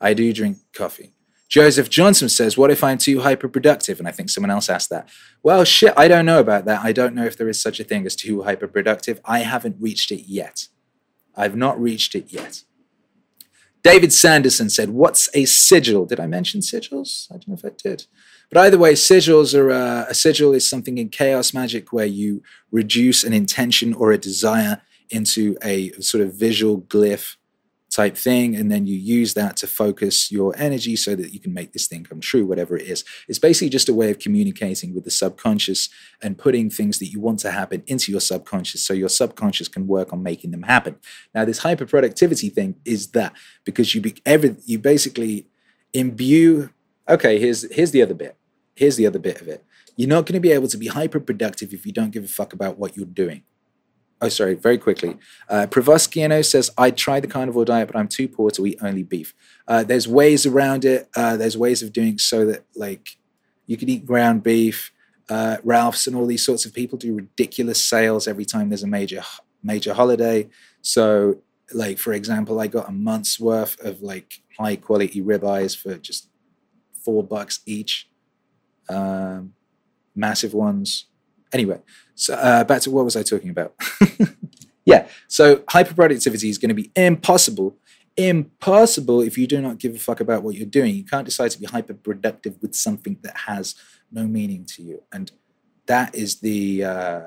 I do drink coffee. Joseph Johnson says, What if I'm too hyperproductive? And I think someone else asked that. Well, shit, I don't know about that. I don't know if there is such a thing as too hyperproductive. I haven't reached it yet. I've not reached it yet. David Sanderson said, What's a sigil? Did I mention sigils? I don't know if I did. But either way, sigils are uh, a sigil is something in chaos magic where you reduce an intention or a desire into a sort of visual glyph type thing and then you use that to focus your energy so that you can make this thing come true whatever it is. It's basically just a way of communicating with the subconscious and putting things that you want to happen into your subconscious so your subconscious can work on making them happen. Now this hyper productivity thing is that because you be every you basically imbue okay here's here's the other bit. Here's the other bit of it. You're not going to be able to be hyper productive if you don't give a fuck about what you're doing Oh, sorry, very quickly. Uh, Provoskiano says, I tried the carnivore diet, but I'm too poor to eat only beef. Uh, there's ways around it. Uh, there's ways of doing so that, like, you could eat ground beef. Uh, Ralphs and all these sorts of people do ridiculous sales every time there's a major major holiday. So, like for example, I got a month's worth of like high quality ribeyes for just four bucks each, um, massive ones Anyway, so uh, back to what was I talking about? (laughs) yeah, so hyperproductivity is going to be impossible. Impossible if you do not give a fuck about what you're doing. You can't decide to be hyperproductive with something that has no meaning to you. And that is the uh,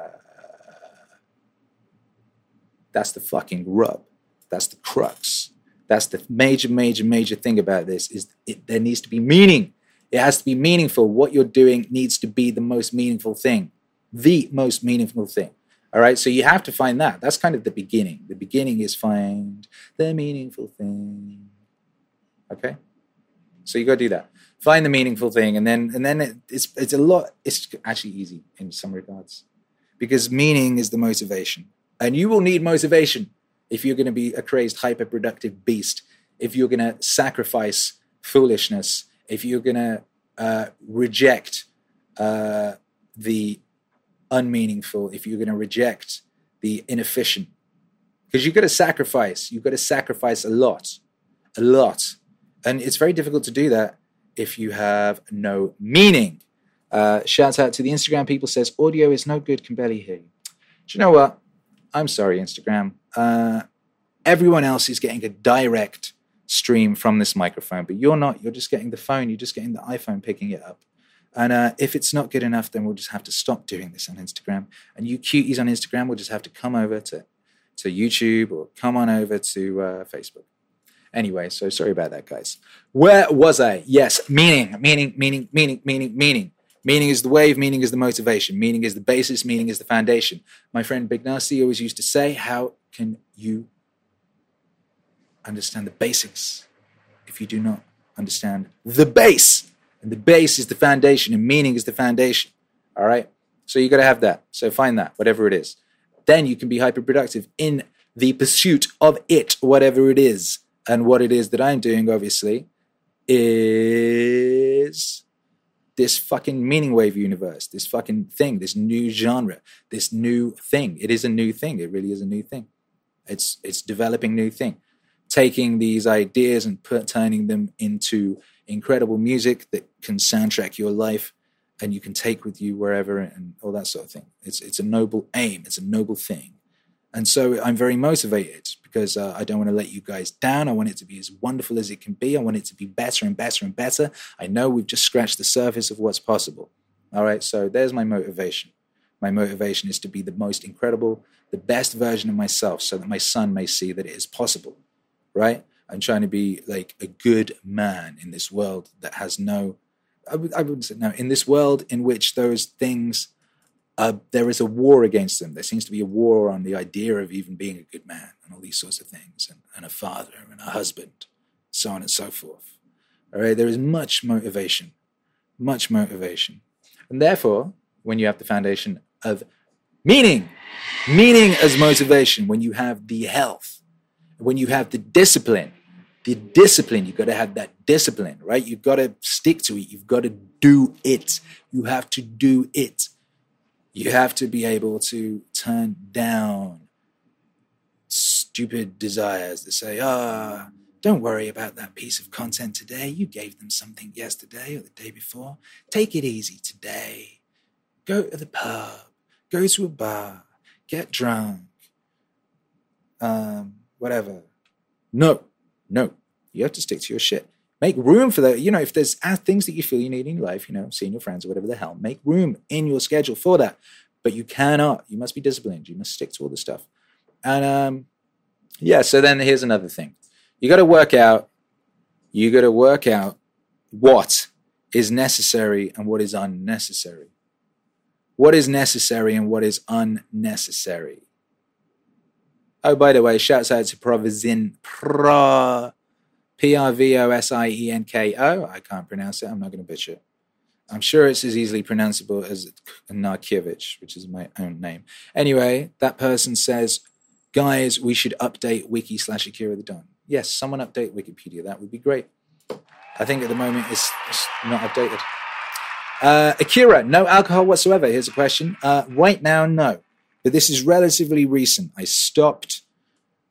that's the fucking rub. That's the crux. That's the major, major, major thing about this is it, there needs to be meaning. It has to be meaningful. What you're doing needs to be the most meaningful thing, the most meaningful thing. All right. So you have to find that. That's kind of the beginning. The beginning is find the meaningful thing. Okay. So you got to do that. Find the meaningful thing, and then and then it, it's it's a lot. It's actually easy in some regards, because meaning is the motivation, and you will need motivation if you're going to be a crazed, hyper productive beast. If you're going to sacrifice foolishness, if you're going to uh, reject uh, the unmeaningful, if you're going to reject the inefficient, because you've got to sacrifice. You've got to sacrifice a lot, a lot, and it's very difficult to do that if you have no meaning. Uh, shout out to the Instagram people says audio is no good, can barely hear you. Do you know what? I'm sorry, Instagram. Uh, everyone else is getting a direct stream from this microphone, but you're not. You're just getting the phone. You're just getting the iPhone picking it up. And uh, if it's not good enough, then we'll just have to stop doing this on Instagram. And you cuties on Instagram will just have to come over to, to YouTube or come on over to uh, Facebook. Anyway, so sorry about that, guys. Where was I? Yes, meaning, meaning, meaning, meaning, meaning, meaning. Meaning is the wave, meaning is the motivation, meaning is the basis, meaning is the foundation. My friend Big Narstie always used to say, How can you understand the basics if you do not understand the base? And the base is the foundation, and meaning is the foundation. All right? So you got to have that. So find that, whatever it is. Then you can be hyper productive in the pursuit of it, whatever it is. And what it is that I'm doing, obviously, is this fucking meaning wave universe, this fucking thing, this new genre, this new thing. It is a new thing. It really is a new thing. It's it's developing new thing, taking these ideas and put, turning them into incredible music that can soundtrack your life and you can take with you wherever and all that sort of thing. It's it's a noble aim. It's a noble thing. And so I'm very motivated because uh, I don't want to let you guys down. I want it to be as wonderful as it can be. I want it to be better and better and better. I know we've just scratched the surface of what's possible. All right, so there's my motivation. My motivation is to be the most incredible, the best version of myself so that my son may see that it is possible. Right? I'm trying to be like a good man in this world that has no, I, would, I wouldn't say no, in this world in which those things uh, there is a war against them. There seems to be a war on the idea of even being a good man and all these sorts of things, and, and a father and a husband, so on and so forth. All right, there is much motivation, much motivation. And therefore, when you have the foundation of meaning, meaning as motivation, when you have the health, when you have the discipline, the discipline, you've got to have that discipline, right? You've got to stick to it. You've got to do it. You have to do it you have to be able to turn down stupid desires that say, ah, oh, don't worry about that piece of content today. You gave them something yesterday or the day before. Take it easy today. Go to the pub, go to a bar, get drunk, um, whatever. No, no. You have to stick to your shit. Make room for that. You know, if there's things that you feel you need in your life, you know, seeing your friends or whatever the hell, make room in your schedule for that. But you cannot. You must be disciplined. You must stick to all the stuff. And um, yeah, so then here's another thing. You got to work out. You got to work out what is necessary and what is unnecessary. What is necessary and what is unnecessary. Oh, by the way, shouts out to Provizin Pro P R V O S I E N K O. I can't pronounce it. I'm not going to butcher it. I'm sure it's as easily pronounceable as Narkiewicz, which is my own name. Anyway, that person says, guys, we should update wiki slash Akira the Don. Yes, someone update Wikipedia. That would be great. I think at the moment it's, it's not updated. Uh, Akira, no alcohol whatsoever. Here's a question. Uh, right now, no. But this is relatively recent. I stopped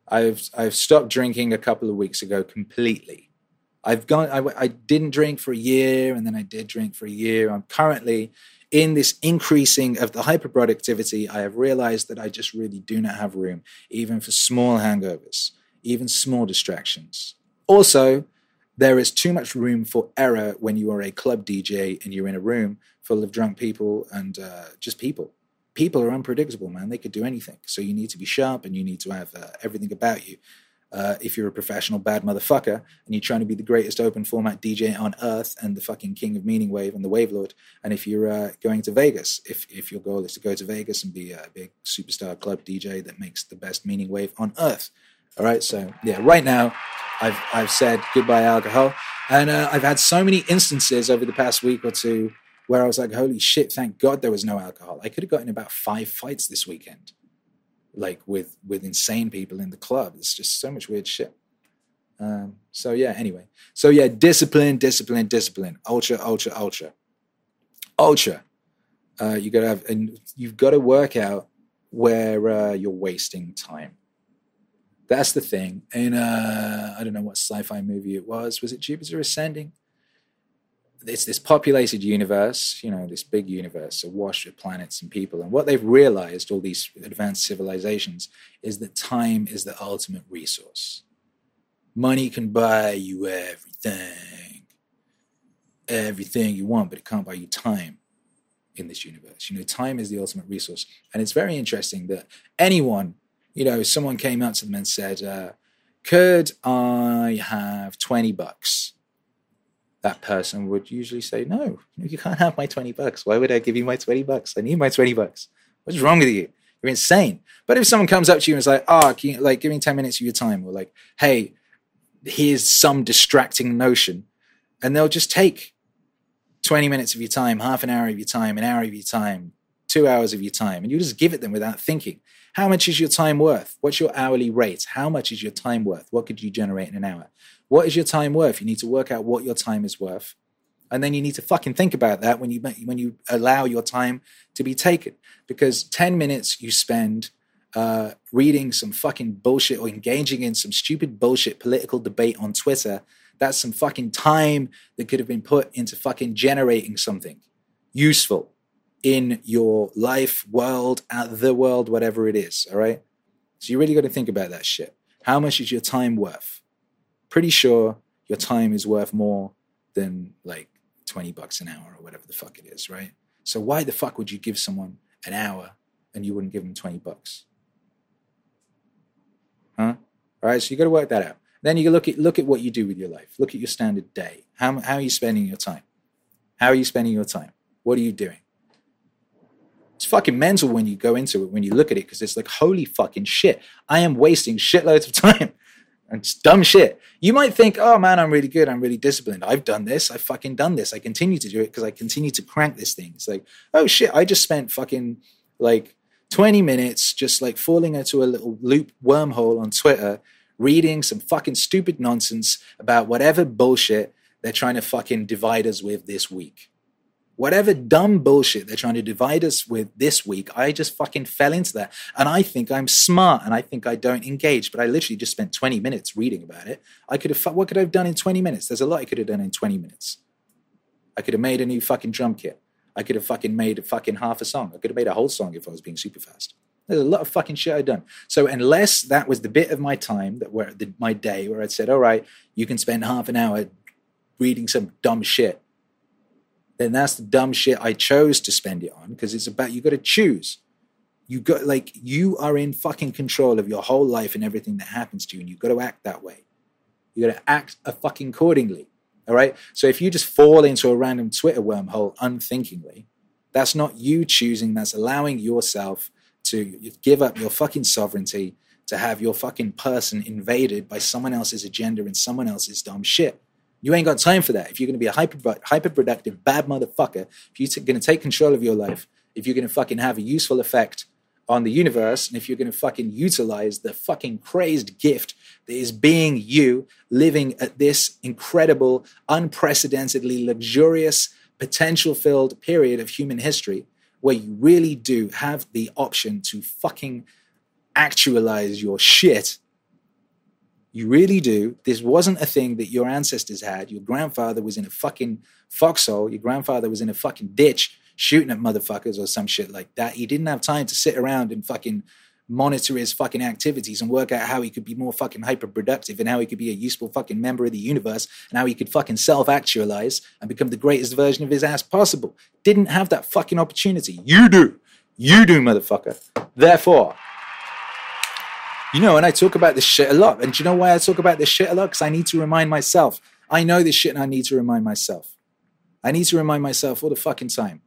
I've I've stopped drinking a couple of weeks ago completely. I've gone. I, I didn't drink for a year, and then I did drink for a year. I'm currently in this increasing of the hyperproductivity, I have realized that I just really do not have room, even for small hangovers, even small distractions. Also, there is too much room for error when you are a club DJ and you're in a room full of drunk people and uh, just people. People are unpredictable, man. They could do anything. So you need to be sharp and you need to have uh, everything about you. Uh, if you're a professional bad motherfucker and you're trying to be the greatest open format DJ on earth and the fucking king of meaning wave and the wave lord, and if you're uh, going to Vegas, if if your goal is to go to Vegas and be a big superstar club DJ that makes the best meaning wave on earth, all right. So yeah, right now, I've I've said goodbye alcohol, and uh, I've had so many instances over the past week or two where I was like, holy shit, thank God there was no alcohol. I could have gotten about five fights this weekend like with with insane people in the club. It's just so much weird shit. Um, so yeah. Anyway, so yeah, discipline, discipline, discipline. Ultra, ultra, ultra, ultra. Uh, you gotta have, and you've got to work out where uh, you're wasting time. That's the thing. And uh, I don't know what sci-fi movie it was. Was it Jupiter Ascending? It's this populated universe, you know, this big universe awash with planets and people. And what they've realized, all these advanced civilizations, is that time is the ultimate resource. Money can buy you everything, everything you want, but it can't buy you time in this universe. You know, time is the ultimate resource. And it's very interesting that anyone, you know, someone came up to them and said, uh, Could I have 20 bucks? That person would usually say, No, you can't have my 20 bucks. Why would I give you my 20 bucks? I need my 20 bucks. What's wrong with you? You're insane. But if someone comes up to you and is like, Oh, can you, like, give me 10 minutes of your time, or like, Hey, here's some distracting notion, and they'll just take 20 minutes of your time, half an hour of your time, an hour of your time, two hours of your time, and you just give it them without thinking. How much is your time worth? What's your hourly rate? How much is your time worth? What could you generate in an hour? What is your time worth? You need to work out what your time is worth. And then you need to fucking think about that when you when you allow your time to be taken. Because 10 minutes you spend uh, reading some fucking bullshit or engaging in some stupid bullshit political debate on Twitter, that's some fucking time that could have been put into fucking generating something useful in your life, world, the world, whatever it is. All right. So you really got to think about that shit. How much is your time worth? Pretty sure your time is worth more than like 20 bucks an hour or whatever the fuck it is, right? So why the fuck would you give someone an hour and you wouldn't give them 20 bucks? Huh? All right, so you got to work that out. Then you look at look at what you do with your life. Look at your standard day. How how are you spending your time? How are you spending your time? What are you doing? It's fucking mental when you go into it, when you look at it, because it's like, holy fucking shit. I am wasting shitloads of time (laughs) and it's dumb shit. You might think, oh man, I'm really good. I'm really disciplined. I've done this. I've fucking done this. I continue to do it because I continue to crank this thing. It's like, oh shit, I just spent fucking like 20 minutes just like falling into a little loop wormhole on Twitter, reading some fucking stupid nonsense about whatever bullshit they're trying to fucking divide us with this week whatever dumb bullshit they're trying to divide us with this week, I just fucking fell into that. And I think I'm smart and I think I don't engage, but I literally just spent 20 minutes reading about it. I could have, what could I have done in 20 minutes? There's a lot I could have done in 20 minutes. I could have made a new fucking drum kit. I could have fucking made a fucking half a song. I could have made a whole song if I was being super fast. There's a lot of fucking shit I've done. So unless that was the bit of my time that where the, my day where I'd said, all right, you can spend half an hour reading some dumb shit then that's the dumb shit I chose to spend it on because it's about you got to choose. You got like you are in fucking control of your whole life and everything that happens to you, and you've got to act that way. You got to act a fucking accordingly. All right. So if you just fall into a random Twitter wormhole unthinkingly, that's not you choosing. That's allowing yourself to give up your fucking sovereignty to have your fucking person invaded by someone else's agenda and someone else's dumb shit. You ain't got time for that. If you're going to be a hyper hyper productive bad motherfucker, if you're going to take control of your life, if you're going to fucking have a useful effect on the universe, and if you're going to fucking utilize the fucking crazed gift that is being you living at this incredible, unprecedentedly luxurious, potential filled period of human history, where you really do have the option to fucking actualize your shit you really do. This wasn't a thing that your ancestors had. Your grandfather was in a fucking foxhole. Your grandfather was in a fucking ditch shooting at motherfuckers or some shit like that. He didn't have time to sit around and fucking monitor his fucking activities and work out how he could be more fucking hyper productive and how he could be a useful fucking member of the universe and how he could fucking self actualize and become the greatest version of his ass possible. Didn't have that fucking opportunity. You do. You do, motherfucker. Therefore, you know, and I talk about this shit a lot. And do you know why I talk about this shit a lot? Because I need to remind myself. I know this shit and I need to remind myself. I need to remind myself all the fucking time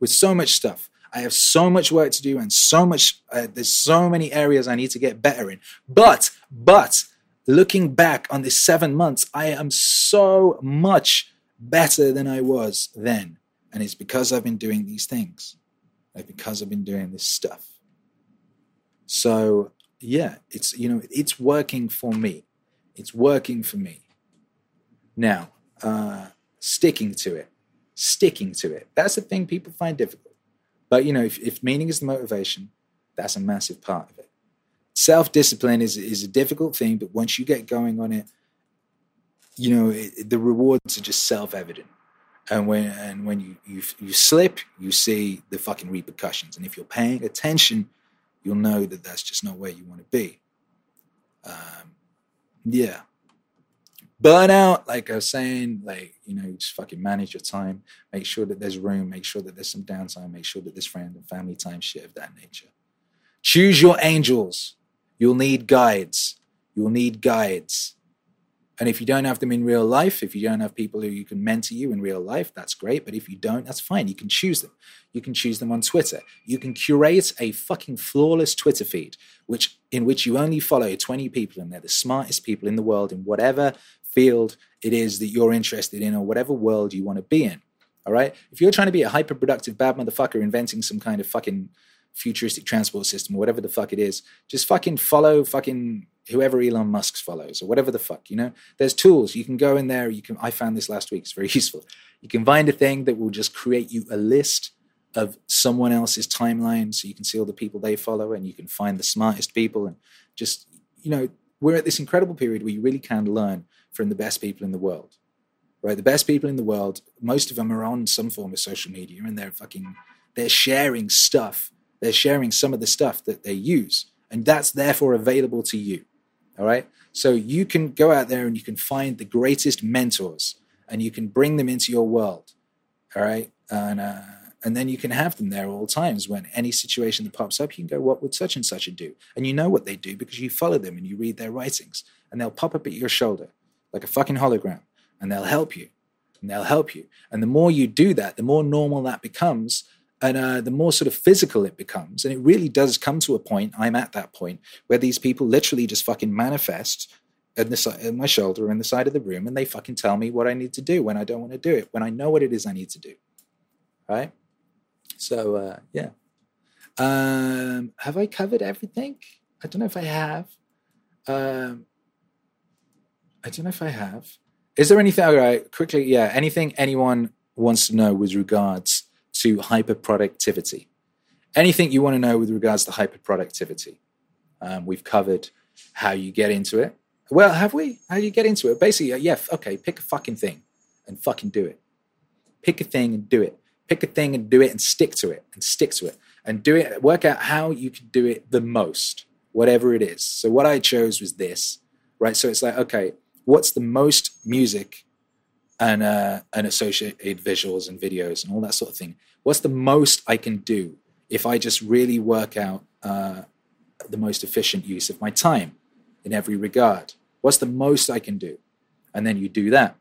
with so much stuff. I have so much work to do and so much, uh, there's so many areas I need to get better in. But, but looking back on this seven months, I am so much better than I was then. And it's because I've been doing these things, like because I've been doing this stuff. So, yeah, it's, you know, it's working for me. It's working for me. Now, uh, sticking to it, sticking to it. That's the thing people find difficult. But you know, if, if meaning is the motivation, that's a massive part of it. Self discipline is is a difficult thing, but once you get going on it, you know it, the rewards are just self evident. And when and when you, you you slip, you see the fucking repercussions. And if you're paying attention, you'll know that that's just not where you want to be. Um, yeah, burnout, like I was saying, like, you know, just fucking manage your time, make sure that there's room, make sure that there's some downtime, make sure that there's friend and family time, shit of that nature. Choose your angels. You'll need guides. You'll need guides. And if you don't have them in real life, if you don't have people who you can mentor you in real life, that's great. But if you don't, that's fine. You can choose them. You can choose them on Twitter. You can curate a fucking flawless Twitter feed, which in which you only follow 20 people, and they're the smartest people in the world in whatever field it is that you're interested in or whatever world you want to be in. All right. If you're trying to be a hyper productive bad motherfucker inventing some kind of fucking futuristic transport system or whatever the fuck it is, just fucking follow fucking whoever Elon Musk follows or whatever the fuck, you know? There's tools. You can go in there. You can, I found this last week. It's very (laughs) useful. You can find a thing that will just create you a list of someone else's timeline so you can see all the people they follow and you can find the smartest people and just, you know, we're at this incredible period where you really can learn from the best people in the world, right? The best people in the world, most of them are on some form of social media and they're fucking, they're sharing stuff. They're sharing some of the stuff that they use. And that's therefore available to you. All right. So you can go out there and you can find the greatest mentors and you can bring them into your world. All right. And, uh, and then you can have them there all times when any situation that pops up, you can go, What would such and such do? And you know what they do because you follow them and you read their writings, and they'll pop up at your shoulder like a fucking hologram, and they'll help you, and they'll help you. And the more you do that, the more normal that becomes, and uh, the more sort of physical it becomes. And it really does come to a point. I'm at that point where these people literally just fucking manifest in the in my shoulder, in the side of the room, and they fucking tell me what I need to do when I don't want to do it, when I know what it is I need to do. Right. So uh, yeah. Um, have I covered everything? I don't know if I have. Um, I don't know if I have. Is there anything? All right, quickly, yeah. Anything anyone wants to know with regards to hyper productivity? Anything you want to know with regards to hyper productivity? Um, we've covered how you get into it. Well, have we? How do you get into it? Basically, uh, yeah. Okay, pick a fucking thing and fucking do it. Pick a thing and do it. Pick a thing and do it and stick to it and stick to it and do it. Work out how you can do it the most, whatever it is. So what I chose was this, right? So it's like, okay, what's the most music and uh, and associated visuals and videos and all that sort of thing. What's the most I can do if I just really work out uh, the most efficient use of my time in every regard? What's the most I can do? And then you do that.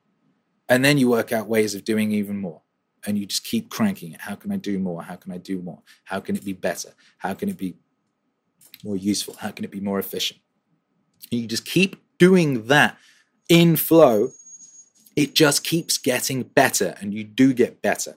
And then you work out ways of doing even more. And you just keep cranking it. How can I do more? How can I do more? How can it be better? How can it be more useful? How can it be more efficient? And you just keep doing that in flow, it just keeps getting better and you do get better.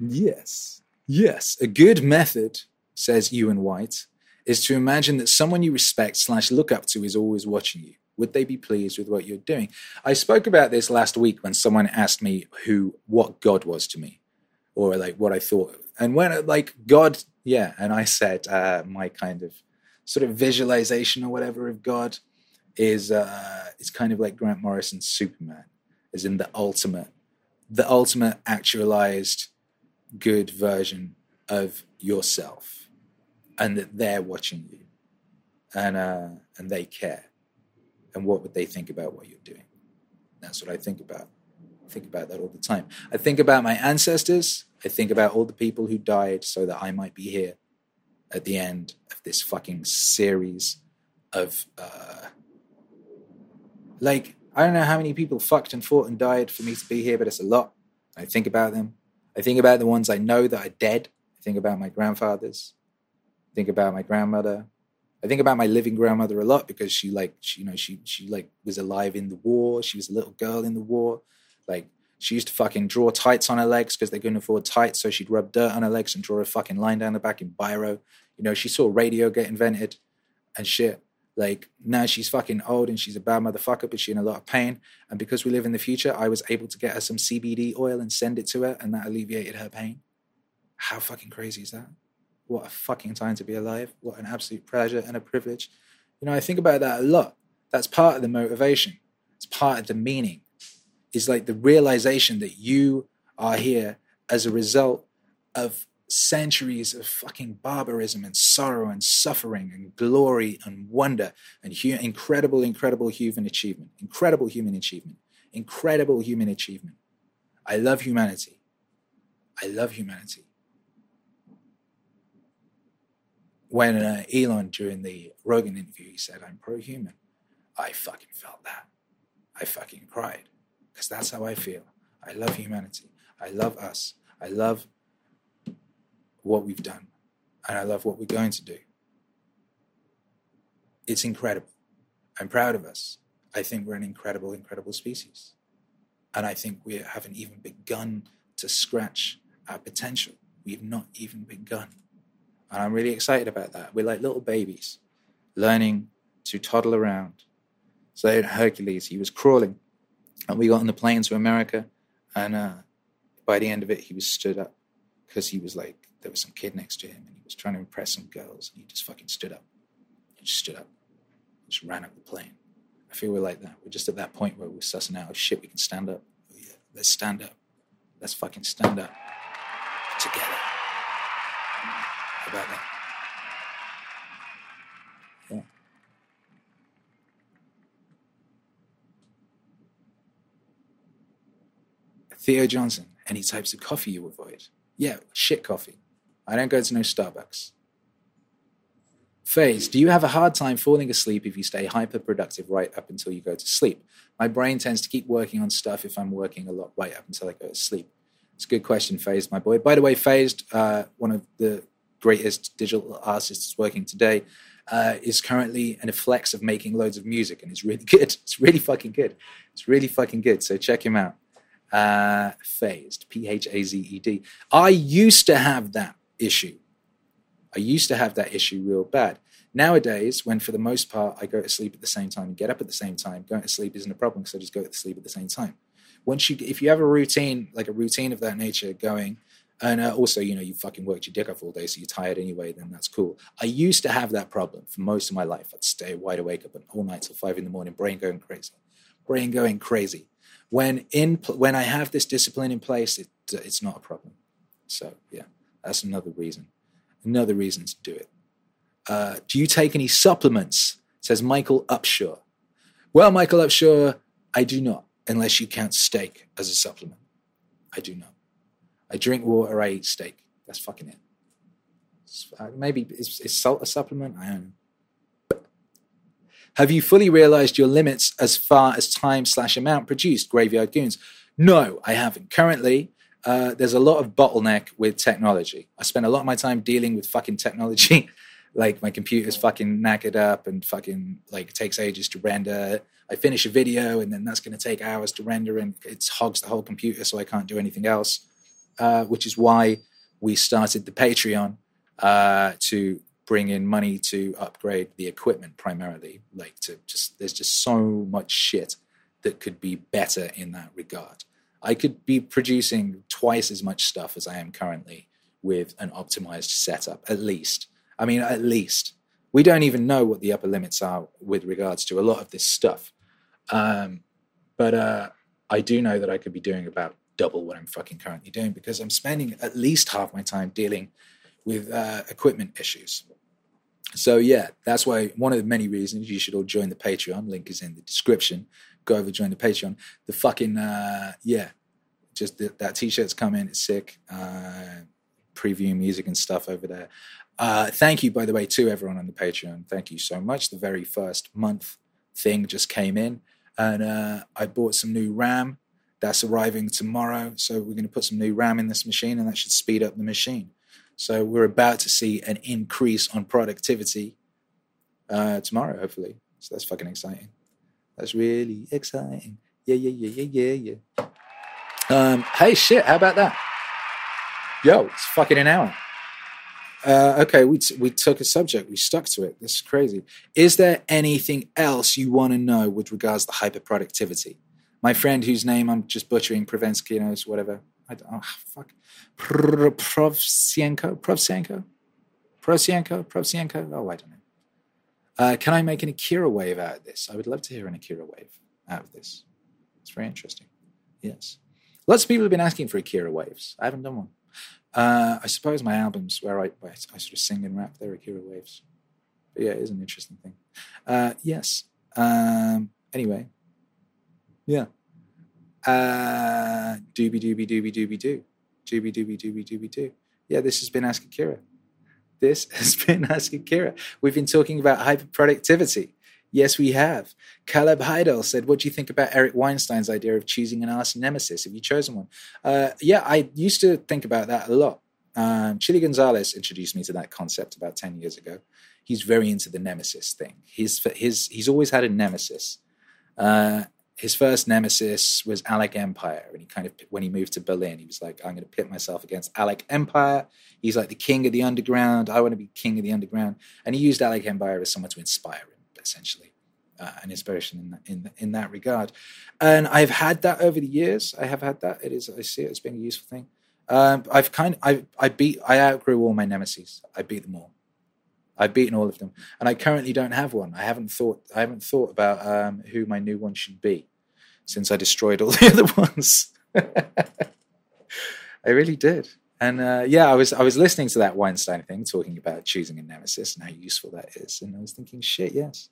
Yes, yes. A good method, says Ewan White, is to imagine that someone you respect slash look up to is always watching you. Would they be pleased with what you're doing? I spoke about this last week when someone asked me who what God was to me or like what I thought. And when like God, yeah, and I said uh, my kind of sort of visualization or whatever of God is uh, it's kind of like Grant Morrison's Superman, as in the ultimate, the ultimate actualized good version of yourself, and that they're watching you, and uh, and they care, and what would they think about what you're doing? That's what I think about. Think about that all the time. I think about my ancestors. I think about all the people who died so that I might be here at the end of this fucking series of uh, like I don't know how many people fucked and fought and died for me to be here, but it's a lot. I think about them. I think about the ones I know that are dead. I think about my grandfathers. I think about my grandmother. I think about my living grandmother a lot because she like she, you know she she like was alive in the war. She was a little girl in the war. Like she used to fucking draw tights on her legs because they couldn't afford tights, so she'd rub dirt on her legs and draw a fucking line down the back in biro. You know, she saw radio get invented and shit. Like now she's fucking old and she's a bad motherfucker, but she's in a lot of pain. And because we live in the future, I was able to get her some CBD oil and send it to her, and that alleviated her pain. How fucking crazy is that? What a fucking time to be alive. What an absolute pleasure and a privilege. You know, I think about that a lot. That's part of the motivation. It's part of the meaning. Is like the realization that you are here as a result of centuries of fucking barbarism and sorrow and suffering and glory and wonder and hu- incredible, incredible human achievement. Incredible human achievement. Incredible human achievement. I love humanity. I love humanity. When uh, Elon, during the Rogan interview, he said, I'm pro human, I fucking felt that. I fucking cried because that's how I feel. I love humanity. I love us. I love what we've done. And I love what we're going to do. It's incredible. I'm proud of us. I think we're an incredible, incredible species. And I think we haven't even begun to scratch our potential. We've not even begun. And I'm really excited about that. We're like little babies learning to toddle around. So Hercules, he was crawling, and we got on the plane to America. And uh, by the end of it, he was stood up because he was like there was some kid next to him and he was trying to impress some girls and he just fucking stood up. He just stood up. Just ran up the plane. I feel we're like that. We're just at that point where we're sussing out, oh shit, we can stand up. Oh, yeah, let's stand up. Let's fucking stand up together. How about that? Yeah. Theo Johnson, any types of coffee you avoid? Yeah, shit coffee. I don't go to no Starbucks. Phase, do you have a hard time falling asleep if you stay hyper productive right up until you go to sleep? My brain tends to keep working on stuff if I'm working a lot right up until I go to sleep. It's a good question, Phazed, my boy. By the way, Phazed, uh, one of the greatest digital artists working today, uh, is currently in a flex of making loads of music and it's really (laughs) good. It's really fucking good. It's really fucking good. So check him out. Uh, Phazed, P H A Z E D. I used to have that issue. I used to have that issue real bad. Nowadays, when for the most part I go to sleep at the same time and get up at the same time, going to sleep isn't a problem because I just go to sleep at the same time. Once you, if you have a routine, like a routine of that nature going, and uh, also, you know, you fucking worked your dick off all day, so you're tired anyway, then that's cool. I used to have that problem for most of my life. I'd stay wide awake up all night till five in the morning, brain going crazy, brain going crazy. When in, when I have this discipline in place, it, it's not a problem. So yeah. That's another reason. Another reason to do it. Uh, do you take any supplements? Says Michael Upshaw. Well, Michael Upshaw, I do not, unless you count steak as a supplement. I do not. I drink water, I eat steak. That's fucking it. Uh, maybe is salt a supplement? I don't know. Have you fully realized your limits as far as time slash amount produced, Graveyard Goons? No, I haven't. Currently, uh, there's a lot of bottleneck with technology. I spend a lot of my time dealing with fucking technology. (laughs) like my computer's fucking knackered up and fucking like takes ages to render. I finish a video and then that's going to take hours to render and it hogs the whole computer, so I can't do anything else. Uh, which is why we started the Patreon uh, to bring in money to upgrade the equipment primarily. Like to just there's just so much shit that could be better in that regard. I could be producing twice as much stuff as I am currently with an optimized setup, at least. I mean, at least. We don't even know what the upper limits are with regards to a lot of this stuff. Um, but uh, I do know that I could be doing about double what I'm fucking currently doing because I'm spending at least half my time dealing with uh, equipment issues. So yeah, that's why one of the many reasons you should all join the Patreon. Link is in the description. Go over, join the Patreon. The fucking uh, yeah, just the, that t-shirt's coming. It's sick. Uh, preview music and stuff over there. Uh, thank you, by the way, to everyone on the Patreon. Thank you so much. The very first month thing just came in, and uh, I bought some new RAM. That's arriving tomorrow. So we're going to put some new RAM in this machine, and that should speed up the machine. So we're about to see an increase on productivity uh, tomorrow, hopefully. So that's fucking exciting. That's really exciting. Yeah, yeah, yeah, yeah, yeah, yeah. Um, hey, shit, how about that? Yo, it's fucking an hour. Uh, okay, we, t- we took a subject, we stuck to it. This is crazy. Is there anything else you want to know with regards to hyperproductivity? My friend, whose name I'm just butchering, Provenskinos, whatever. I don't, oh, fuck. Pr- Provsienko? Provsienko? Provsienko? Provsienko? Oh, I don't know. Uh, can I make an Akira wave out of this? I would love to hear an Akira wave out of this. It's very interesting. Yes. Lots of people have been asking for Akira waves. I haven't done one. Uh, I suppose my albums where I, where I sort of sing and rap, they're Akira waves. But yeah, it is an interesting thing. Uh, yes. Um, anyway, yeah. Uh, doobie doobie doobie doobie doo. Doobie doobie doobie doobie doo. Yeah, this has been Ask Akira. This (laughs) has been Ask Akira. We've been talking about hyperproductivity. Yes, we have. Caleb Heidel said, What do you think about Eric Weinstein's idea of choosing an arch nemesis? Have you chosen one? Uh, yeah, I used to think about that a lot. Um, Chilly Gonzales introduced me to that concept about 10 years ago. He's very into the nemesis thing. He's, his, he's always had a nemesis. Uh, his first nemesis was Alec Empire. And he kind of, when he moved to Berlin, he was like, I'm going to pit myself against Alec Empire. He's like the king of the underground. I want to be king of the underground. And he used Alec Empire as someone to inspire him essentially, uh, an inspiration in that, in, in that regard. And I've had that over the years. I have had that. It is. I see it as being a useful thing. Um, I've kind. I I beat. I outgrew all my nemesis. I beat them all. I've beaten all of them, and I currently don't have one. I haven't thought. I haven't thought about um, who my new one should be, since I destroyed all (laughs) the other ones. (laughs) I really did. And uh, yeah, I was I was listening to that Weinstein thing, talking about choosing a nemesis and how useful that is, and I was thinking, shit, yes,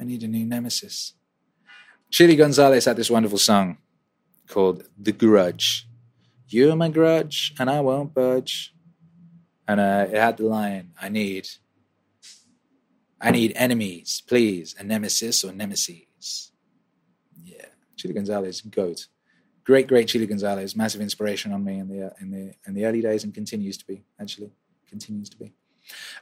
I need a new nemesis. Chilly Gonzales had this wonderful song called "The Grudge." You're my grudge, and I won't budge. And uh, it had the line, "I need, I need enemies, please, a nemesis or nemesis." Yeah, Chilly Gonzales, goat great, great Chilly Gonzales, massive inspiration on me in the in the in the early days, and continues to be actually continues to be.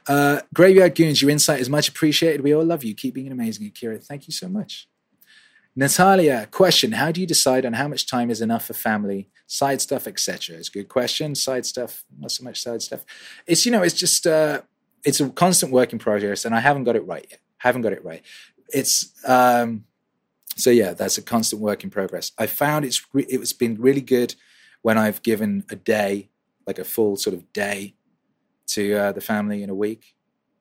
Uh, Graveyard Goons, your insight is much appreciated. We all love you. Keep being amazing, Akira. Thank you so much. Natalia, question: How do you decide on how much time is enough for family, side stuff, etc.? It's a good question. Side stuff, not so much side stuff. It's you know, it's just uh, it's a constant work in progress, and I haven't got it right yet. Haven't got it right. It's um, so yeah, that's a constant work in progress. I found it's it's been really good when I've given a day, like a full sort of day, to uh, the family in a week.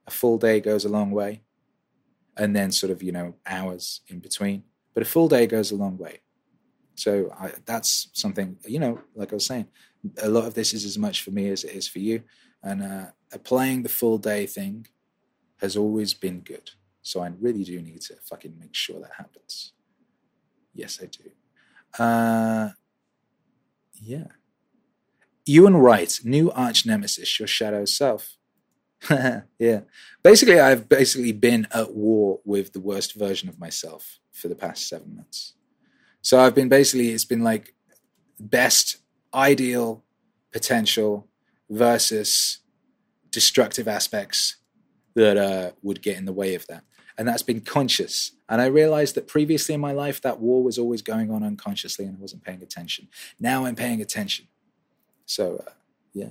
A full day goes a long way, and then sort of you know hours in between. But a full day goes a long way. So I, that's something you know, like I was saying, a lot of this is as much for me as it is for you, and uh, applying the full day thing has always been good. So I really do need to fucking make sure that happens. Yes, I do. Uh, yeah. Ewan Wright, new arch nemesis, your shadow self. (laughs) yeah. Basically, I've basically been at war with the worst version of myself for the past seven months. So I've been basically, it's been like best, ideal, potential versus destructive aspects that uh, would get in the way of that and that's been conscious. And I realized that previously in my life, that war was always going on unconsciously and I wasn't paying attention. Now I'm paying attention. So, uh, yeah.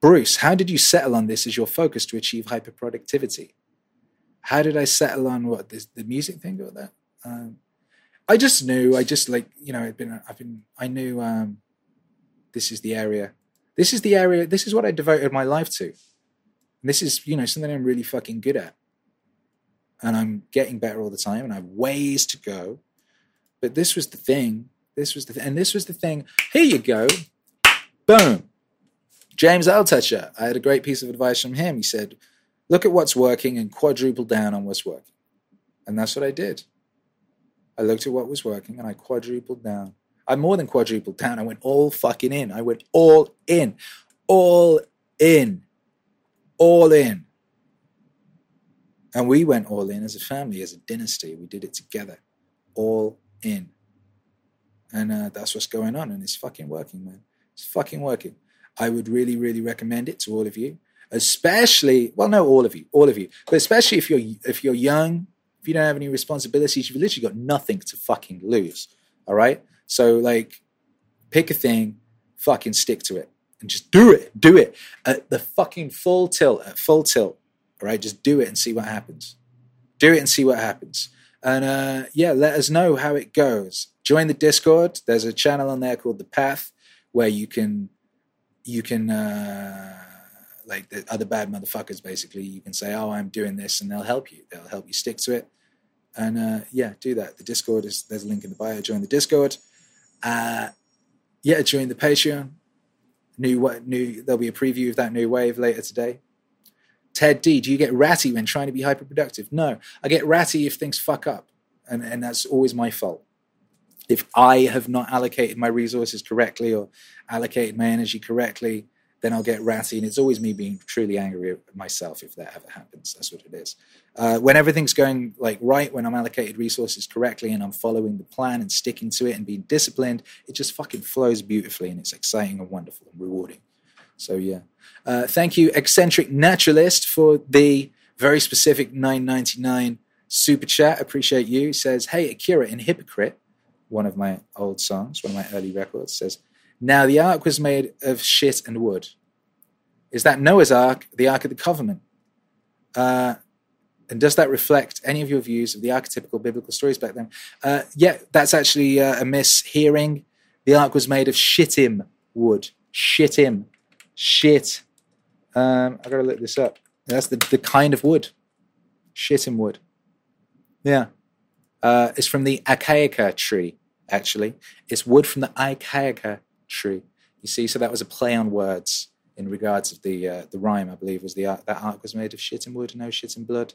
Bruce, how did you settle on this as your focus to achieve hyperproductivity? How did I settle on what the music thing or that? Um, I just knew. I just like you know. I've been. I've been. I knew. Um, this is the area. This is the area. This is what I devoted my life to. And this is, you know, something I'm really fucking good at. And I'm getting better all the time and I have ways to go. But this was the thing. This was the th- and this was the thing. Here you go. Boom. James Altucher. I had a great piece of advice from him. He said, look at what's working and quadruple down on what's working. And that's what I did. I looked at what was working and I quadrupled down. I more than quadrupled down. I went all fucking in. I went all in. All in. All in. And we went all in as a family, as a dynasty. We did it together. All in. And uh, that's what's going on. And it's fucking working, man. It's fucking working. I would really, really recommend it to all of you, especially, well, no, all of you, all of you, but especially if you're, if you're young, if you don't have any responsibilities, you've literally got nothing to fucking lose. All right. So, like, pick a thing, fucking stick to it and just do it. Do it at the fucking full tilt, at full tilt. All right. Just do it and see what happens. Do it and see what happens. And uh, yeah, let us know how it goes. Join the Discord. There's a channel on there called The Path where you can you can uh, like the other bad motherfuckers basically you can say oh i'm doing this and they'll help you they'll help you stick to it and uh, yeah do that the discord is there's a link in the bio join the discord uh, yeah join the patreon. New what new there'll be a preview of that new wave later today. Ted d do you get ratty when trying to be hyper productive no i get ratty if things fuck up and and that's always my fault. If I have not allocated my resources correctly or allocated my energy correctly, then I'll get ratty. And it's always me being truly angry at myself if that ever happens. That's what it is. Uh, when everything's going like right, when I'm allocated resources correctly and I'm following the plan and sticking to it and being disciplined, it just fucking flows beautifully and it's exciting and wonderful and rewarding. So yeah, uh, thank you, eccentric naturalist, for the very specific 9.99 super chat. Appreciate you. Says, hey Akira in Hypocrite one of my old songs, one of my early records, says, Now the ark was made of shit and wood. Is that Noah's ark, the ark of the covenant? Uh, and does that reflect any of your views of the archetypical biblical stories back then? Uh, yeah, that's actually uh, a mishearing. The ark was made of shittim wood. Shittim. Shit. Um, I gotta look this up. That's the, the kind of wood. Shittim wood. Yeah uh, is from the acacia tree, actually. It's wood from the acacia tree. You see, so that was a play on words in regards of the uh, the rhyme, I believe, was the that ark was made of shit and wood, no shit and blood.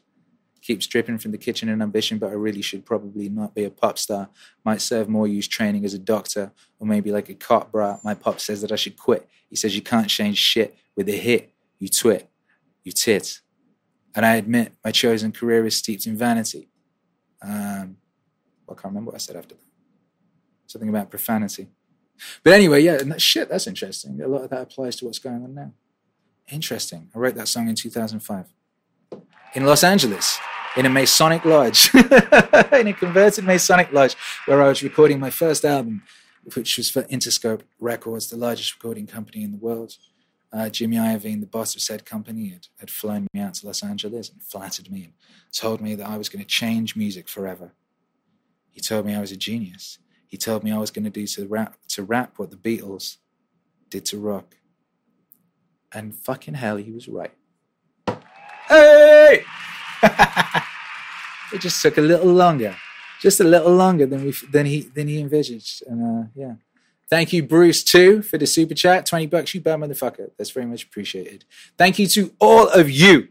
Keeps dripping from the kitchen and ambition, but I really should probably not be a pop star. Might serve more use training as a doctor or maybe like a cop bra. My pop says that I should quit. He says you can't change shit with a hit. You twit. You tit. And I admit my chosen career is steeped in vanity. Um, I can't remember what I said after that. Something about profanity. But anyway, yeah, and that, shit, that's interesting. A lot of that applies to what's going on now. Interesting. I wrote that song in 2005 in Los Angeles in a Masonic lodge, (laughs) in a converted Masonic lodge, where I was recording my first album, which was for Interscope Records, the largest recording company in the world. Uh, Jimmy Iovine, the boss of said company, had, had flown me out to Los Angeles and flattered me and told me that I was going to change music forever. He told me I was a genius. He told me I was going to do to rap, to rap what the Beatles did to rock. And fucking hell, he was right. Hey! (laughs) it just took a little longer, just a little longer than we than he than he envisaged. And uh, yeah, thank you, Bruce, too, for the super chat. Twenty bucks, you bad motherfucker. That's very much appreciated. Thank you to all of you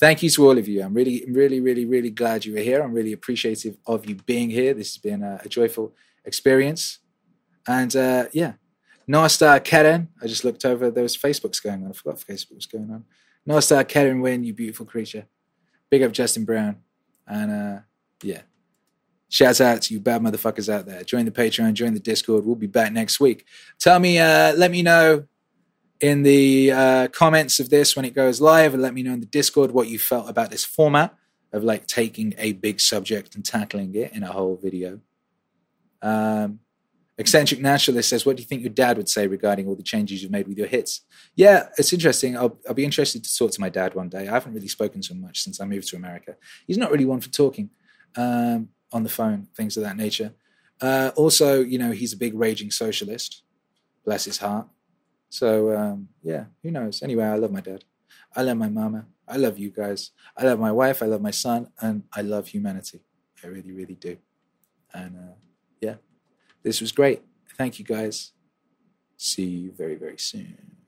thank you to all of you. I'm really, really, really, really glad you were here. I'm really appreciative of you being here. This has been a, a joyful experience. And uh, yeah, Nostar Karen. I just looked over. There was Facebook's going on. I forgot Facebook was going on. Nostar Karen Win, you beautiful creature. Big up Justin Brown. And uh, yeah, shouts out to you bad motherfuckers out there. Join the Patreon, join the Discord. We'll be back next week. Tell me, uh, let me know in the uh, comments of this when it goes live and let me know in the Discord what you felt about this format of like taking a big subject and tackling it in a whole video. Um, Eccentric Naturalist says, What do you think your dad would say regarding all the changes you've made with your hits? Yeah, it's interesting. I'll, I'll, be interested to talk to my dad one day. I haven't really spoken to him much since I moved to America. He's not really one for talking um, on the phone, things of that nature. Uh, also, you know, he's a big raging socialist, bless his heart. So, um, yeah, who knows? Anyway, I love my dad. I love my mama. I love you guys. I love my wife. I love my son. And I love humanity. I really, really do. And, uh, yeah, this was great. Thank you guys. See you very, very soon.